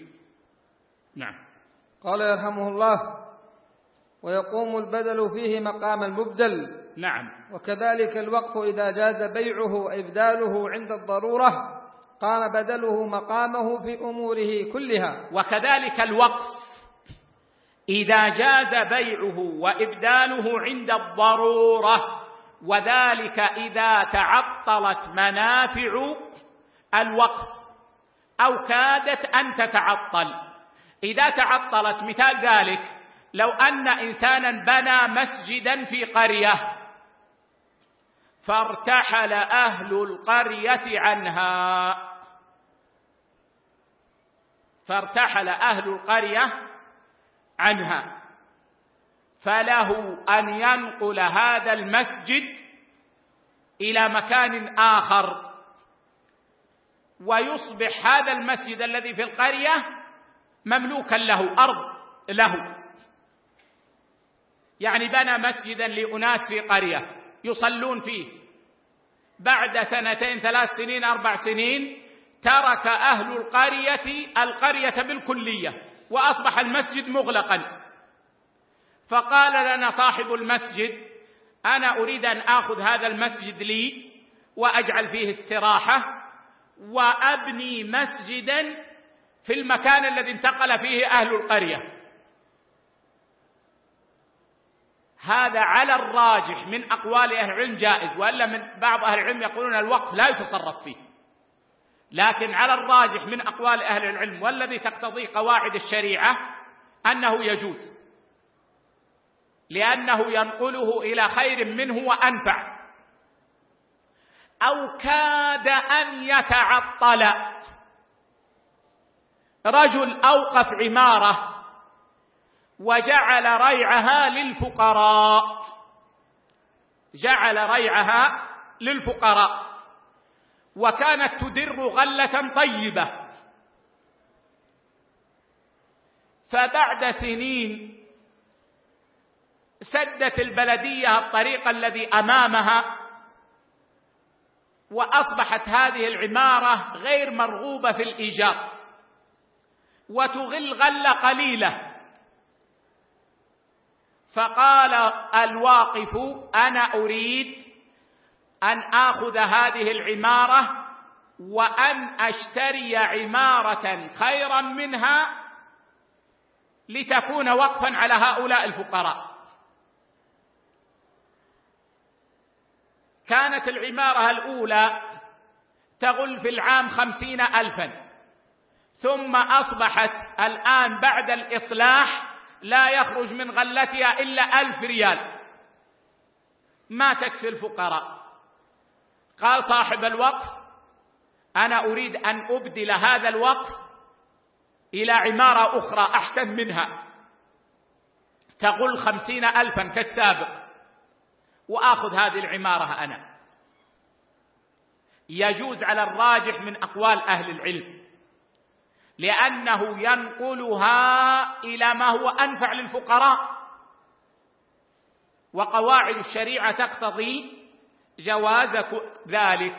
نعم. قال يرحمه الله ويقوم البدل فيه مقام المبدل. نعم. وكذلك الوقف إذا جاز بيعه وإبداله عند الضرورة قام بدله مقامه في أموره كلها. وكذلك الوقف إذا جاز بيعه وإبداله عند الضرورة. وذلك إذا تعطلت منافع الوقف أو كادت أن تتعطل. إذا تعطلت مثال ذلك لو أن إنسانا بنى مسجدا في قرية فارتحل أهل القرية عنها. فارتحل أهل القرية عنها. فله أن ينقل هذا المسجد إلى مكان آخر. ويصبح هذا المسجد الذي في القرية مملوكا له أرض له. يعني بنى مسجدا لأناس في قرية يصلون فيه. بعد سنتين ثلاث سنين أربع سنين ترك أهل القرية القرية بالكلية وأصبح المسجد مغلقا. فقال لنا صاحب المسجد أنا أريد أن آخذ هذا المسجد لي وأجعل فيه استراحة وأبني مسجدا في المكان الذي انتقل فيه أهل القرية. هذا على الراجح من أقوال أهل العلم جائز وإلا من بعض أهل العلم يقولون الوقف لا يتصرف فيه. لكن على الراجح من أقوال أهل العلم والذي تقتضيه قواعد الشريعة أنه يجوز. لأنه ينقله إلى خير منه وأنفع. أو كاد أن يتعطل. رجل أوقف عمارة وجعل ريعها للفقراء. جعل ريعها للفقراء. وكانت تدر غلة طيبة. فبعد سنين سدت البلدية الطريق الذي أمامها وأصبحت هذه العمارة غير مرغوبة في الايجار وتغل غلة قليلة. فقال الواقف أنا أريد أن آخذ هذه العمارة وأن أشتري عمارة خيرا منها لتكون وقفا على هؤلاء الفقراء. كانت العمارة الأولى تغل في العام خمسين الفا ثم أصبحت الآن بعد الإصلاح لا يخرج من غلتها إلا ألف ريال. ما تكفي الفقراء. قال صاحب الوقف أنا أريد أن أبدل هذا الوقف إلى عمارة أخرى أحسن منها. تغل خمسين الفا كالسابق. وآخذ هذه العمارة أنا. يجوز على الراجح من أقوال أهل العلم. لأنه ينقلها إلى ما هو أنفع للفقراء. وقواعد الشريعة تقتضي جواز ذلك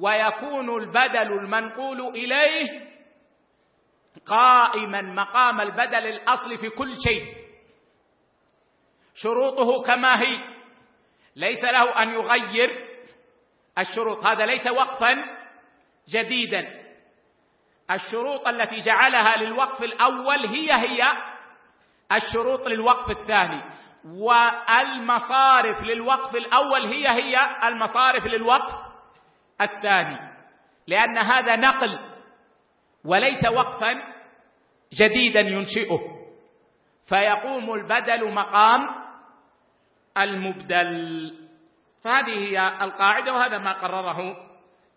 ويكون البدل المنقول إليه قائما مقام البدل الأصل في كل شيء. شروطه كما هي ليس له أن يغير الشروط هذا ليس وقفا جديدا. الشروط التي جعلها للوقف الأول هي هي الشروط للوقف الثاني. والمصارف للوقف الأول هي هي المصارف للوقف الثاني. لأن هذا نقل وليس وقفا جديدا ينشئه. فيقوم البدل مقام المبدل. فهذه هي القاعدة وهذا ما قرره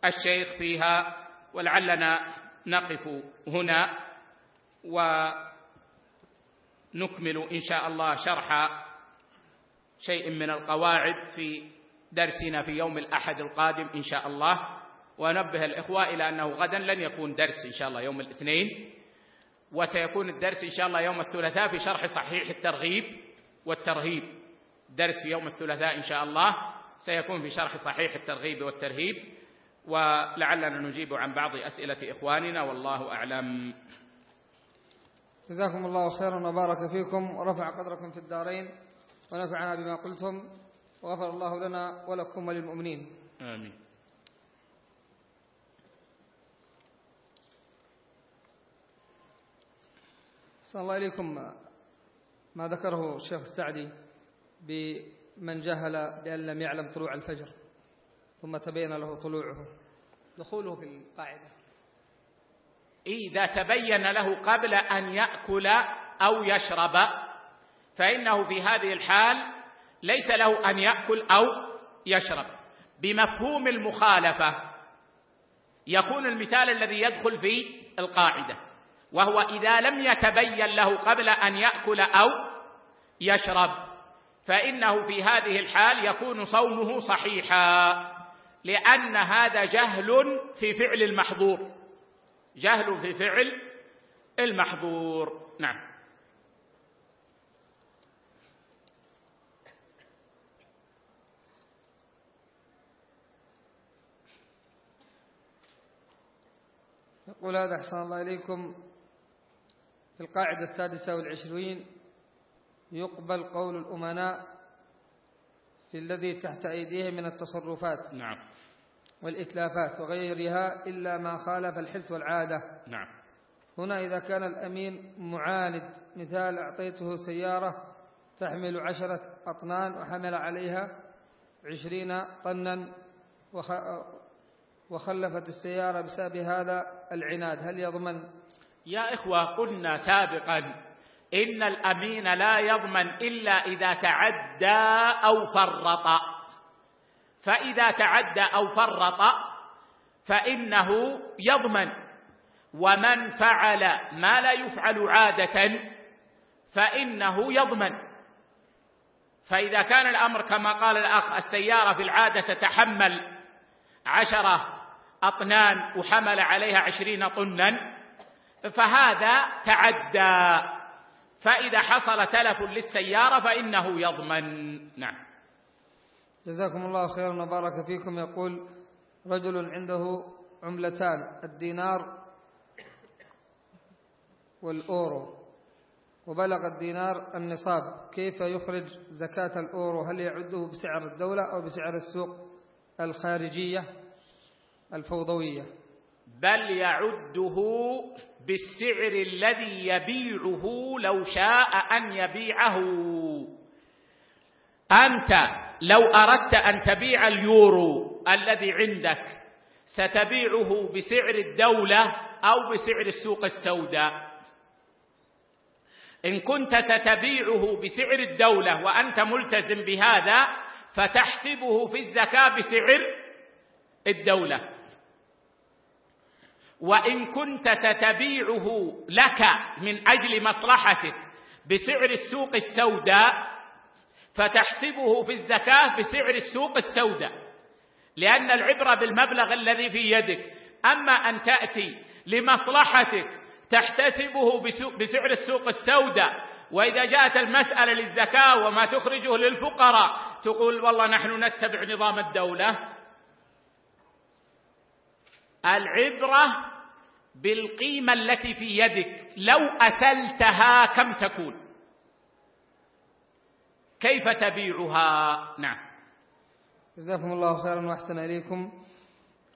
الشيخ فيها. ولعلنا نقف هنا ونكمل إن شاء الله شرح شيء من القواعد في درسنا في يوم الأحد القادم إن شاء الله. ونبه الإخوة إلى أنه غدا لن يكون درس إن شاء الله يوم الاثنين. وسيكون الدرس إن شاء الله يوم الثلاثاء في شرح صحيح الترغيب والترهيب. درس في يوم الثلاثاء إن شاء الله سيكون في شرح صحيح الترغيب والترهيب. ولعلنا نجيب عن بعض أسئلة إخواننا والله أعلم. جزاكم الله خيرا وبارك فيكم ورفع قدركم في الدارين ونفعنا بما قلتم وغفر الله لنا ولكم وللمؤمنين. آمين. صلى الله إليكم ما ذكره الشيخ السعدي بمن جهل بأن لم يعلم طلوع الفجر ثم تبين له طلوعه. دخوله في القاعدة. إذا تبين له قبل أن يأكل أو يشرب فإنه في هذه الحال ليس له أن يأكل أو يشرب. بمفهوم المخالفة يكون المثال الذي يدخل في القاعدة وهو إذا لم يتبين له قبل أن يأكل أو يشرب فإنه في هذه الحال يكون صومه صحيحا. لأن هذا جهل في فعل المحظور. جهل في فعل المحظور. نعم. يقول هذا أحسن الله إليكم في القاعدة السادسة والعشرين يقبل قول الأمناء في الذي تحت أيديهم من التصرفات نعم. والإتلافات وغيرها إلا ما خالف الحس والعادة. نعم. هنا إذا كان الأمين معاند مثال أعطيته سيارة تحمل عشرة أطنان وحمل عليها عشرين طنا وخلفت السيارة بسبب هذا العناد. هل يضمن؟ يا إخوة قلنا سابقا إن الأمين لا يضمن إلا إذا تعدى أو فرط. فإذا تعدى أو فرط فإنه يضمن. ومن فعل ما لا يفعل عادة فإنه يضمن. فإذا كان الأمر كما قال الأخ السيارة في العادة تتحمل عشرة أطنان وحمل عليها عشرين طنا فهذا تعدى. فإذا حصل تلف للسيارة فإنه يضمن. نعم. جزاكم الله خيرا وبارك فيكم. يقول رجل عنده عملتان الدينار والأورو. وبلغ الدينار النصاب. كيف يخرج زكاة الأورو؟ هل يعده بسعر الدولة أو بسعر السوق الخارجية الفوضوية؟ بل يعده بالسعر الذي يبيعه لو شاء أن يبيعه. أنت لو أردت أن تبيع اليورو الذي عندك ستبيعه بسعر الدولة أو بسعر السوق السوداء. إن كنت ستبيعه بسعر الدولة وأنت ملتزم بهذا فتحسبه في الزكاة بسعر الدولة. وإن كنت ستبيعه لك من أجل مصلحتك بسعر السوق السوداء فتحسبه في الزكاة بسعر السوق السوداء. لأن العبرة بالمبلغ الذي في يدك أما أن تأتي لمصلحتك تحتسبه بسعر السوق السوداء. وإذا جاءت المسألة للزكاة وما تخرجه للفقراء تقول والله نحن نتبع نظام الدولة. العبرة بالقيمة التي في يدك. لو أسلتها كم تكون؟ كيف تبيعها؟ نعم. جزاكم الله خيرا وأحسن إليكم.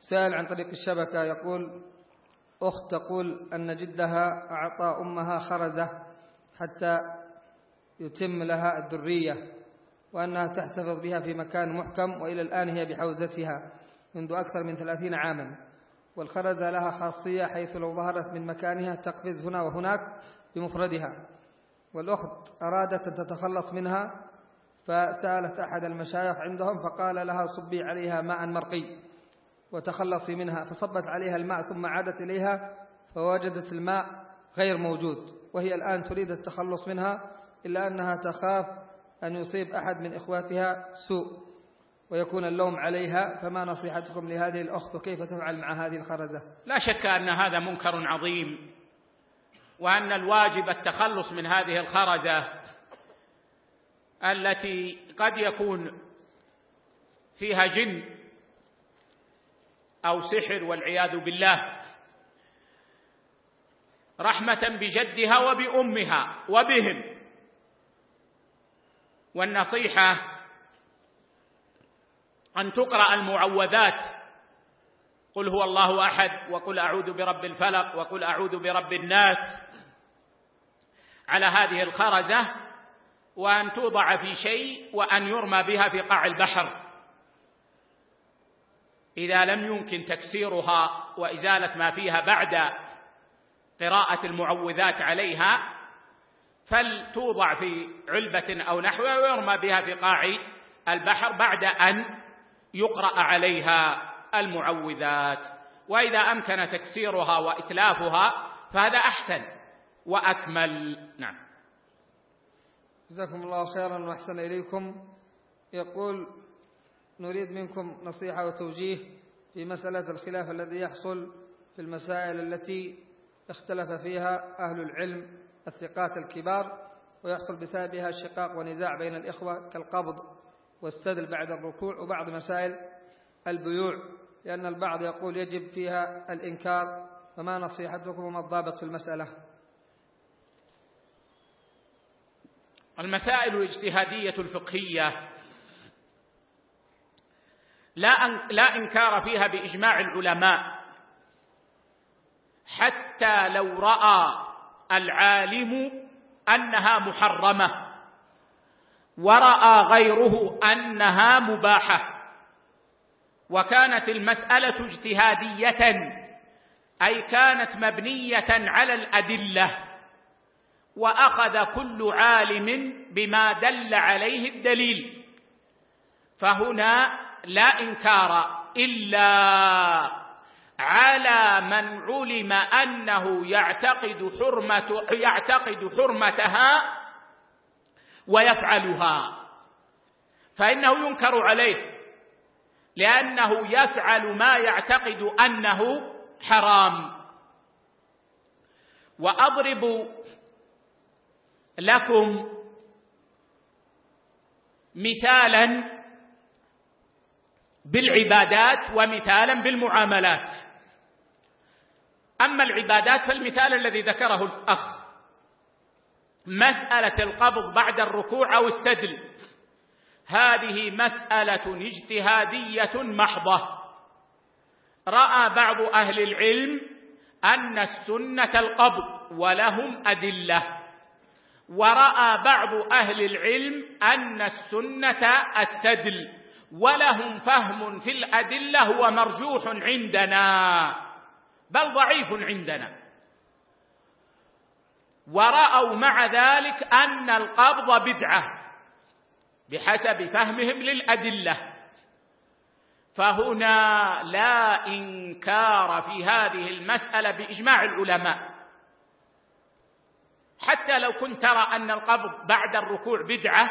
سائل عن طريق الشبكة يقول أخت تقول أن جدها أعطى أمها خرزة حتى يتم لها الذرية وأنها تحتفظ بها في مكان محكم وإلى الآن هي بحوزتها منذ أكثر من ثلاثين عاما. والخرزه لها خاصية حيث لو ظهرت من مكانها تقفز هنا وهناك بمفردها والأخت أرادت أن تتخلص منها فسألت أحد المشايخ عندهم فقال لها صبي عليها ماء مرقي وتخلصي منها. فصبت عليها الماء ثم عادت إليها فوجدت الماء غير موجود وهي الآن تريد التخلص منها إلا أنها تخاف أن يصيب أحد من إخواتها سوء. ويكون اللوم عليها فما نصيحتكم لهذه الأخت وكيف تفعل مع هذه الخرزة؟ لا شك أن هذا منكر عظيم وأن الواجب التخلص من هذه الخرزة التي قد يكون فيها جن أو سحر والعياذ بالله رحمة بجدها وبأمها وبهم والنصيحة أن تقرأ المعوذات. قل هو الله أحد وقل أعوذ برب الفلق وقل أعوذ برب الناس. على هذه الخرزة وأن توضع في شيء وأن يرمى بها في قاع البحر. إذا لم يمكن تكسيرها وإزالة ما فيها بعد قراءة المعوذات عليها فلتوضع في علبة أو نحوها ويرمى بها في قاع البحر بعد أن يقرأ عليها المعوذات وإذا أمكن تكسيرها وإتلافها فهذا أحسن وأكمل. نعم. جزاكم الله خيرا وأحسن إليكم. يقول نريد منكم نصيحة وتوجيه في مسألة الخلاف الذي يحصل في المسائل التي اختلف فيها أهل العلم الثقات الكبار ويحصل بسببها شقاق ونزاع بين الإخوة كالقبض. والسدل بعد الركوع وبعض مسائل البيوع لأن البعض يقول يجب فيها الإنكار فما نصيحتكم وما الضابط في المسألة؟ المسائل الاجتهادية الفقهية لا لا إنكار فيها بإجماع العلماء. حتى لو رأى العالم أنها محرمة. وراى غيره انها مباحه وكانت المساله اجتهاديه اي كانت مبنيه على الادله واخذ كل عالم بما دل عليه الدليل فهنا لا انكار الا على من علم انه يعتقد حرمه يعتقد حرمتها ويفعلها. فإنه ينكر عليه لأنه يفعل ما يعتقد أنه حرام. وأضرب لكم مثالا بالعبادات ومثالا بالمعاملات. أما العبادات فالمثال الذي ذكره الأخ مسألة القبض بعد الركوع أو السدل. هذه مسألة اجتهادية محضة. رأى بعض أهل العلم أن السنة القبض ولهم أدلة. ورأى بعض أهل العلم أن السنة السدل ولهم فهم في الأدلة هو مرجوح عندنا بل ضعيف عندنا. ورأوا مع ذلك أن القبض بدعة بحسب فهمهم للأدلة. فهنا لا إنكار في هذه المسألة بإجماع العلماء. حتى لو كنت ترى أن القبض بعد الركوع بدعة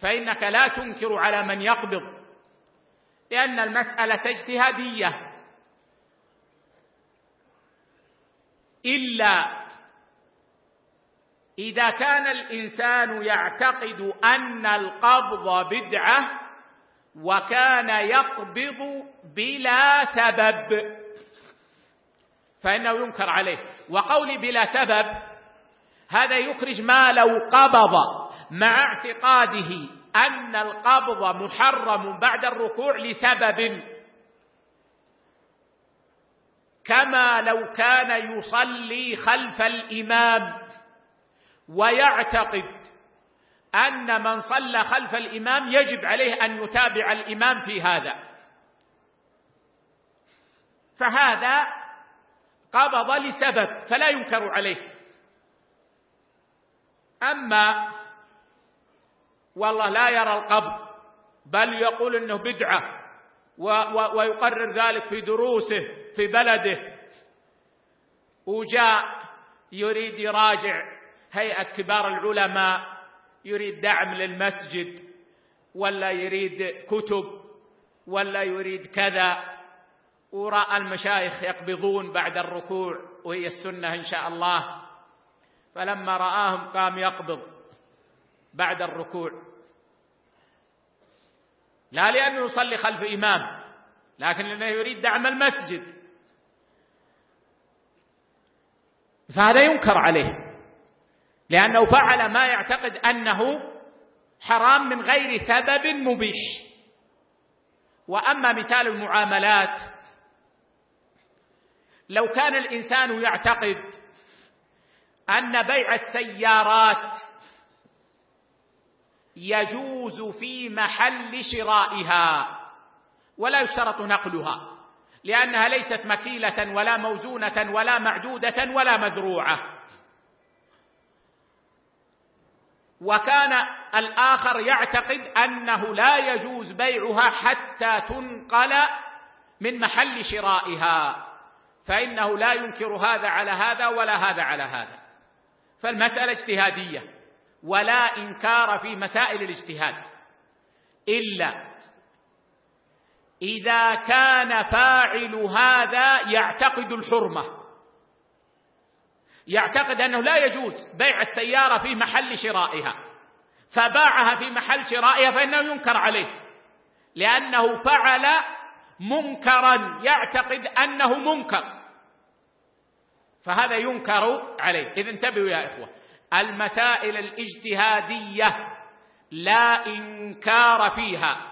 فإنك لا تنكر على من يقبض لأن المسألة اجتهادية. إلا إذا كان الإنسان يعتقد أن القبض بدعة وكان يقبض بلا سبب فإنه ينكر عليه. وقولي بلا سبب هذا يخرج ما لو قبض مع اعتقاده أن القبض محرم بعد الركوع لسبب. كما لو كان يصلي خلف الإمام ويعتقد أن من صلى خلف الإمام يجب عليه أن يتابع الإمام في هذا. فهذا قبض لسبب فلا ينكر عليه. أما والله لا يرى القبض بل يقول إنه بدعة ويقرر ذلك في دروسه في بلده. وجاء يريد يراجع هيئة كبار العلماء يريد دعم للمسجد ولا يريد كتب ولا يريد كذا. وراى المشايخ يقبضون بعد الركوع وهي السنة إن شاء الله. فلما رآهم قام يقبض بعد الركوع. لا لأنه يصلي خلف إمام لكن لأنه يريد دعم المسجد. فهذا ينكر عليه. لأنه فعل ما يعتقد أنه حرام من غير سبب مبيح. وأما مثال المعاملات لو كان الإنسان يعتقد أن بيع السيارات يجوز في محل شرائها ولا يشترط نقلها لأنها ليست مكيلة ولا موزونة ولا معدودة ولا مذروعة. وكان الآخر يعتقد أنه لا يجوز بيعها حتى تنقل من محل شرائها فإنه لا ينكر هذا على هذا ولا هذا على هذا. فالمسألة اجتهادية ولا إنكار في مسائل الاجتهاد إلا إذا كان فاعل هذا يعتقد الحرمة. يعتقد أنه لا يجوز بيع السيارة في محل شرائها. فباعها في محل شرائها فإنه ينكر عليه. لأنه فعل منكرا. يعتقد أنه منكر. فهذا ينكر عليه. اذا انتبهوا يا إخوة. المسائل الاجتهادية لا إنكار فيها.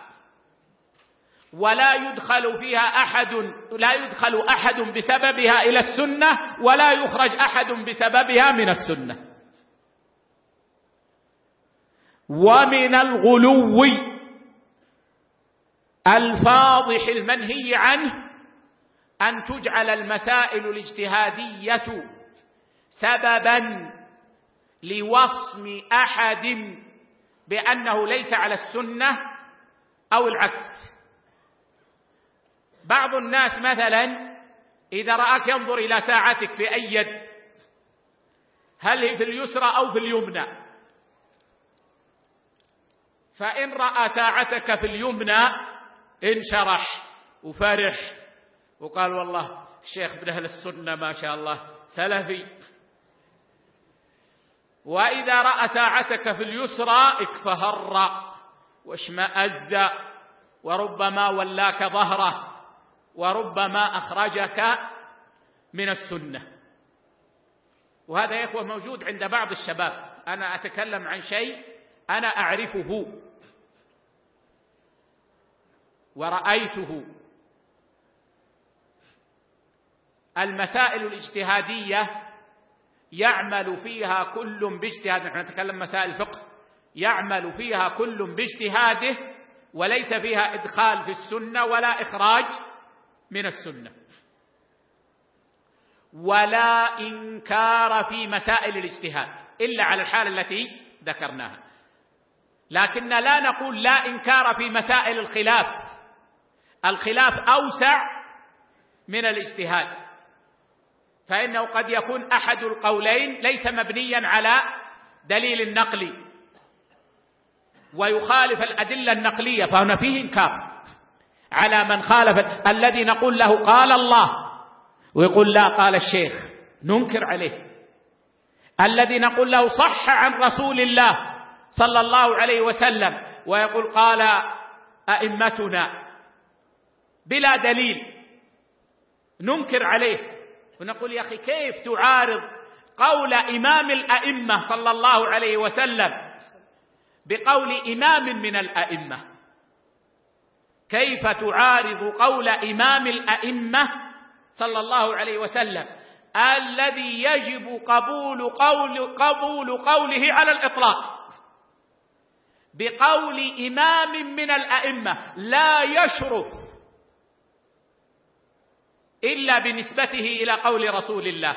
ولا يدخل فيها أحد لا يدخل أحد بسببها إلى السنة ولا يخرج أحد بسببها من السنة. ومن الغلو الفاضح المنهي عنه أن تجعل المسائل الاجتهادية سببا لوصم أحد بأنه ليس على السنة أو العكس. بعض الناس مثلا إذا رأك ينظر إلى ساعتك في أي يد هل هي في اليسرى أو في اليمنى؟ فإن رأى ساعتك في اليمنى انشرح وفرح وقال والله الشيخ ابن أهل السنة ما شاء الله سلفي. وإذا رأى ساعتك في اليسرى اكفهر واشمأز وربما ولاك ظهره. وربما أخرجك من السنة. وهذا يا إخوة موجود عند بعض الشباب. أنا أتكلم عن شيء أنا أعرفه. ورأيته. المسائل الاجتهادية يعمل فيها كل باجتهاد. نحن نتكلم مسائل الفقه. يعمل فيها كل باجتهاده وليس فيها إدخال في السنة ولا إخراج من السنة. ولا إنكار في مسائل الاجتهاد إلا على الحالة التي ذكرناها. لكن لا نقول لا إنكار في مسائل الخلاف. الخلاف أوسع من الاجتهاد. فإنه قد يكون أحد القولين ليس مبنيا على دليل النقل. ويخالف الأدلة النقلية فهنا فيه إنكار. على من خالف الذي نقول له قال الله ويقول لا قال الشيخ. ننكر عليه. الذي نقول له صح عن رسول الله صلى الله عليه وسلم ويقول قال أئمتنا. بلا دليل. ننكر عليه. ونقول يا أخي كيف تعارض قول إمام الأئمة صلى الله عليه وسلم بقول إمام من الأئمة؟ كيف تعارض قول إمام الأئمة صلى الله عليه وسلم؟ الذي يجب قبول قول قبول قوله على الإطلاق. بقول إمام من الأئمة لا يشرف إلا بنسبته إلى قول رسول الله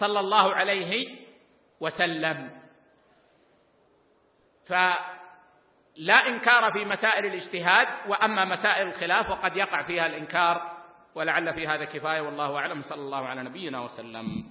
صلى الله عليه وسلم. فلا إنكار في مسائل الاجتهاد وأما مسائل الخلاف وقد يقع فيها الإنكار ولعل في هذا كفاية والله أعلم صلى الله على نبينا وسلم.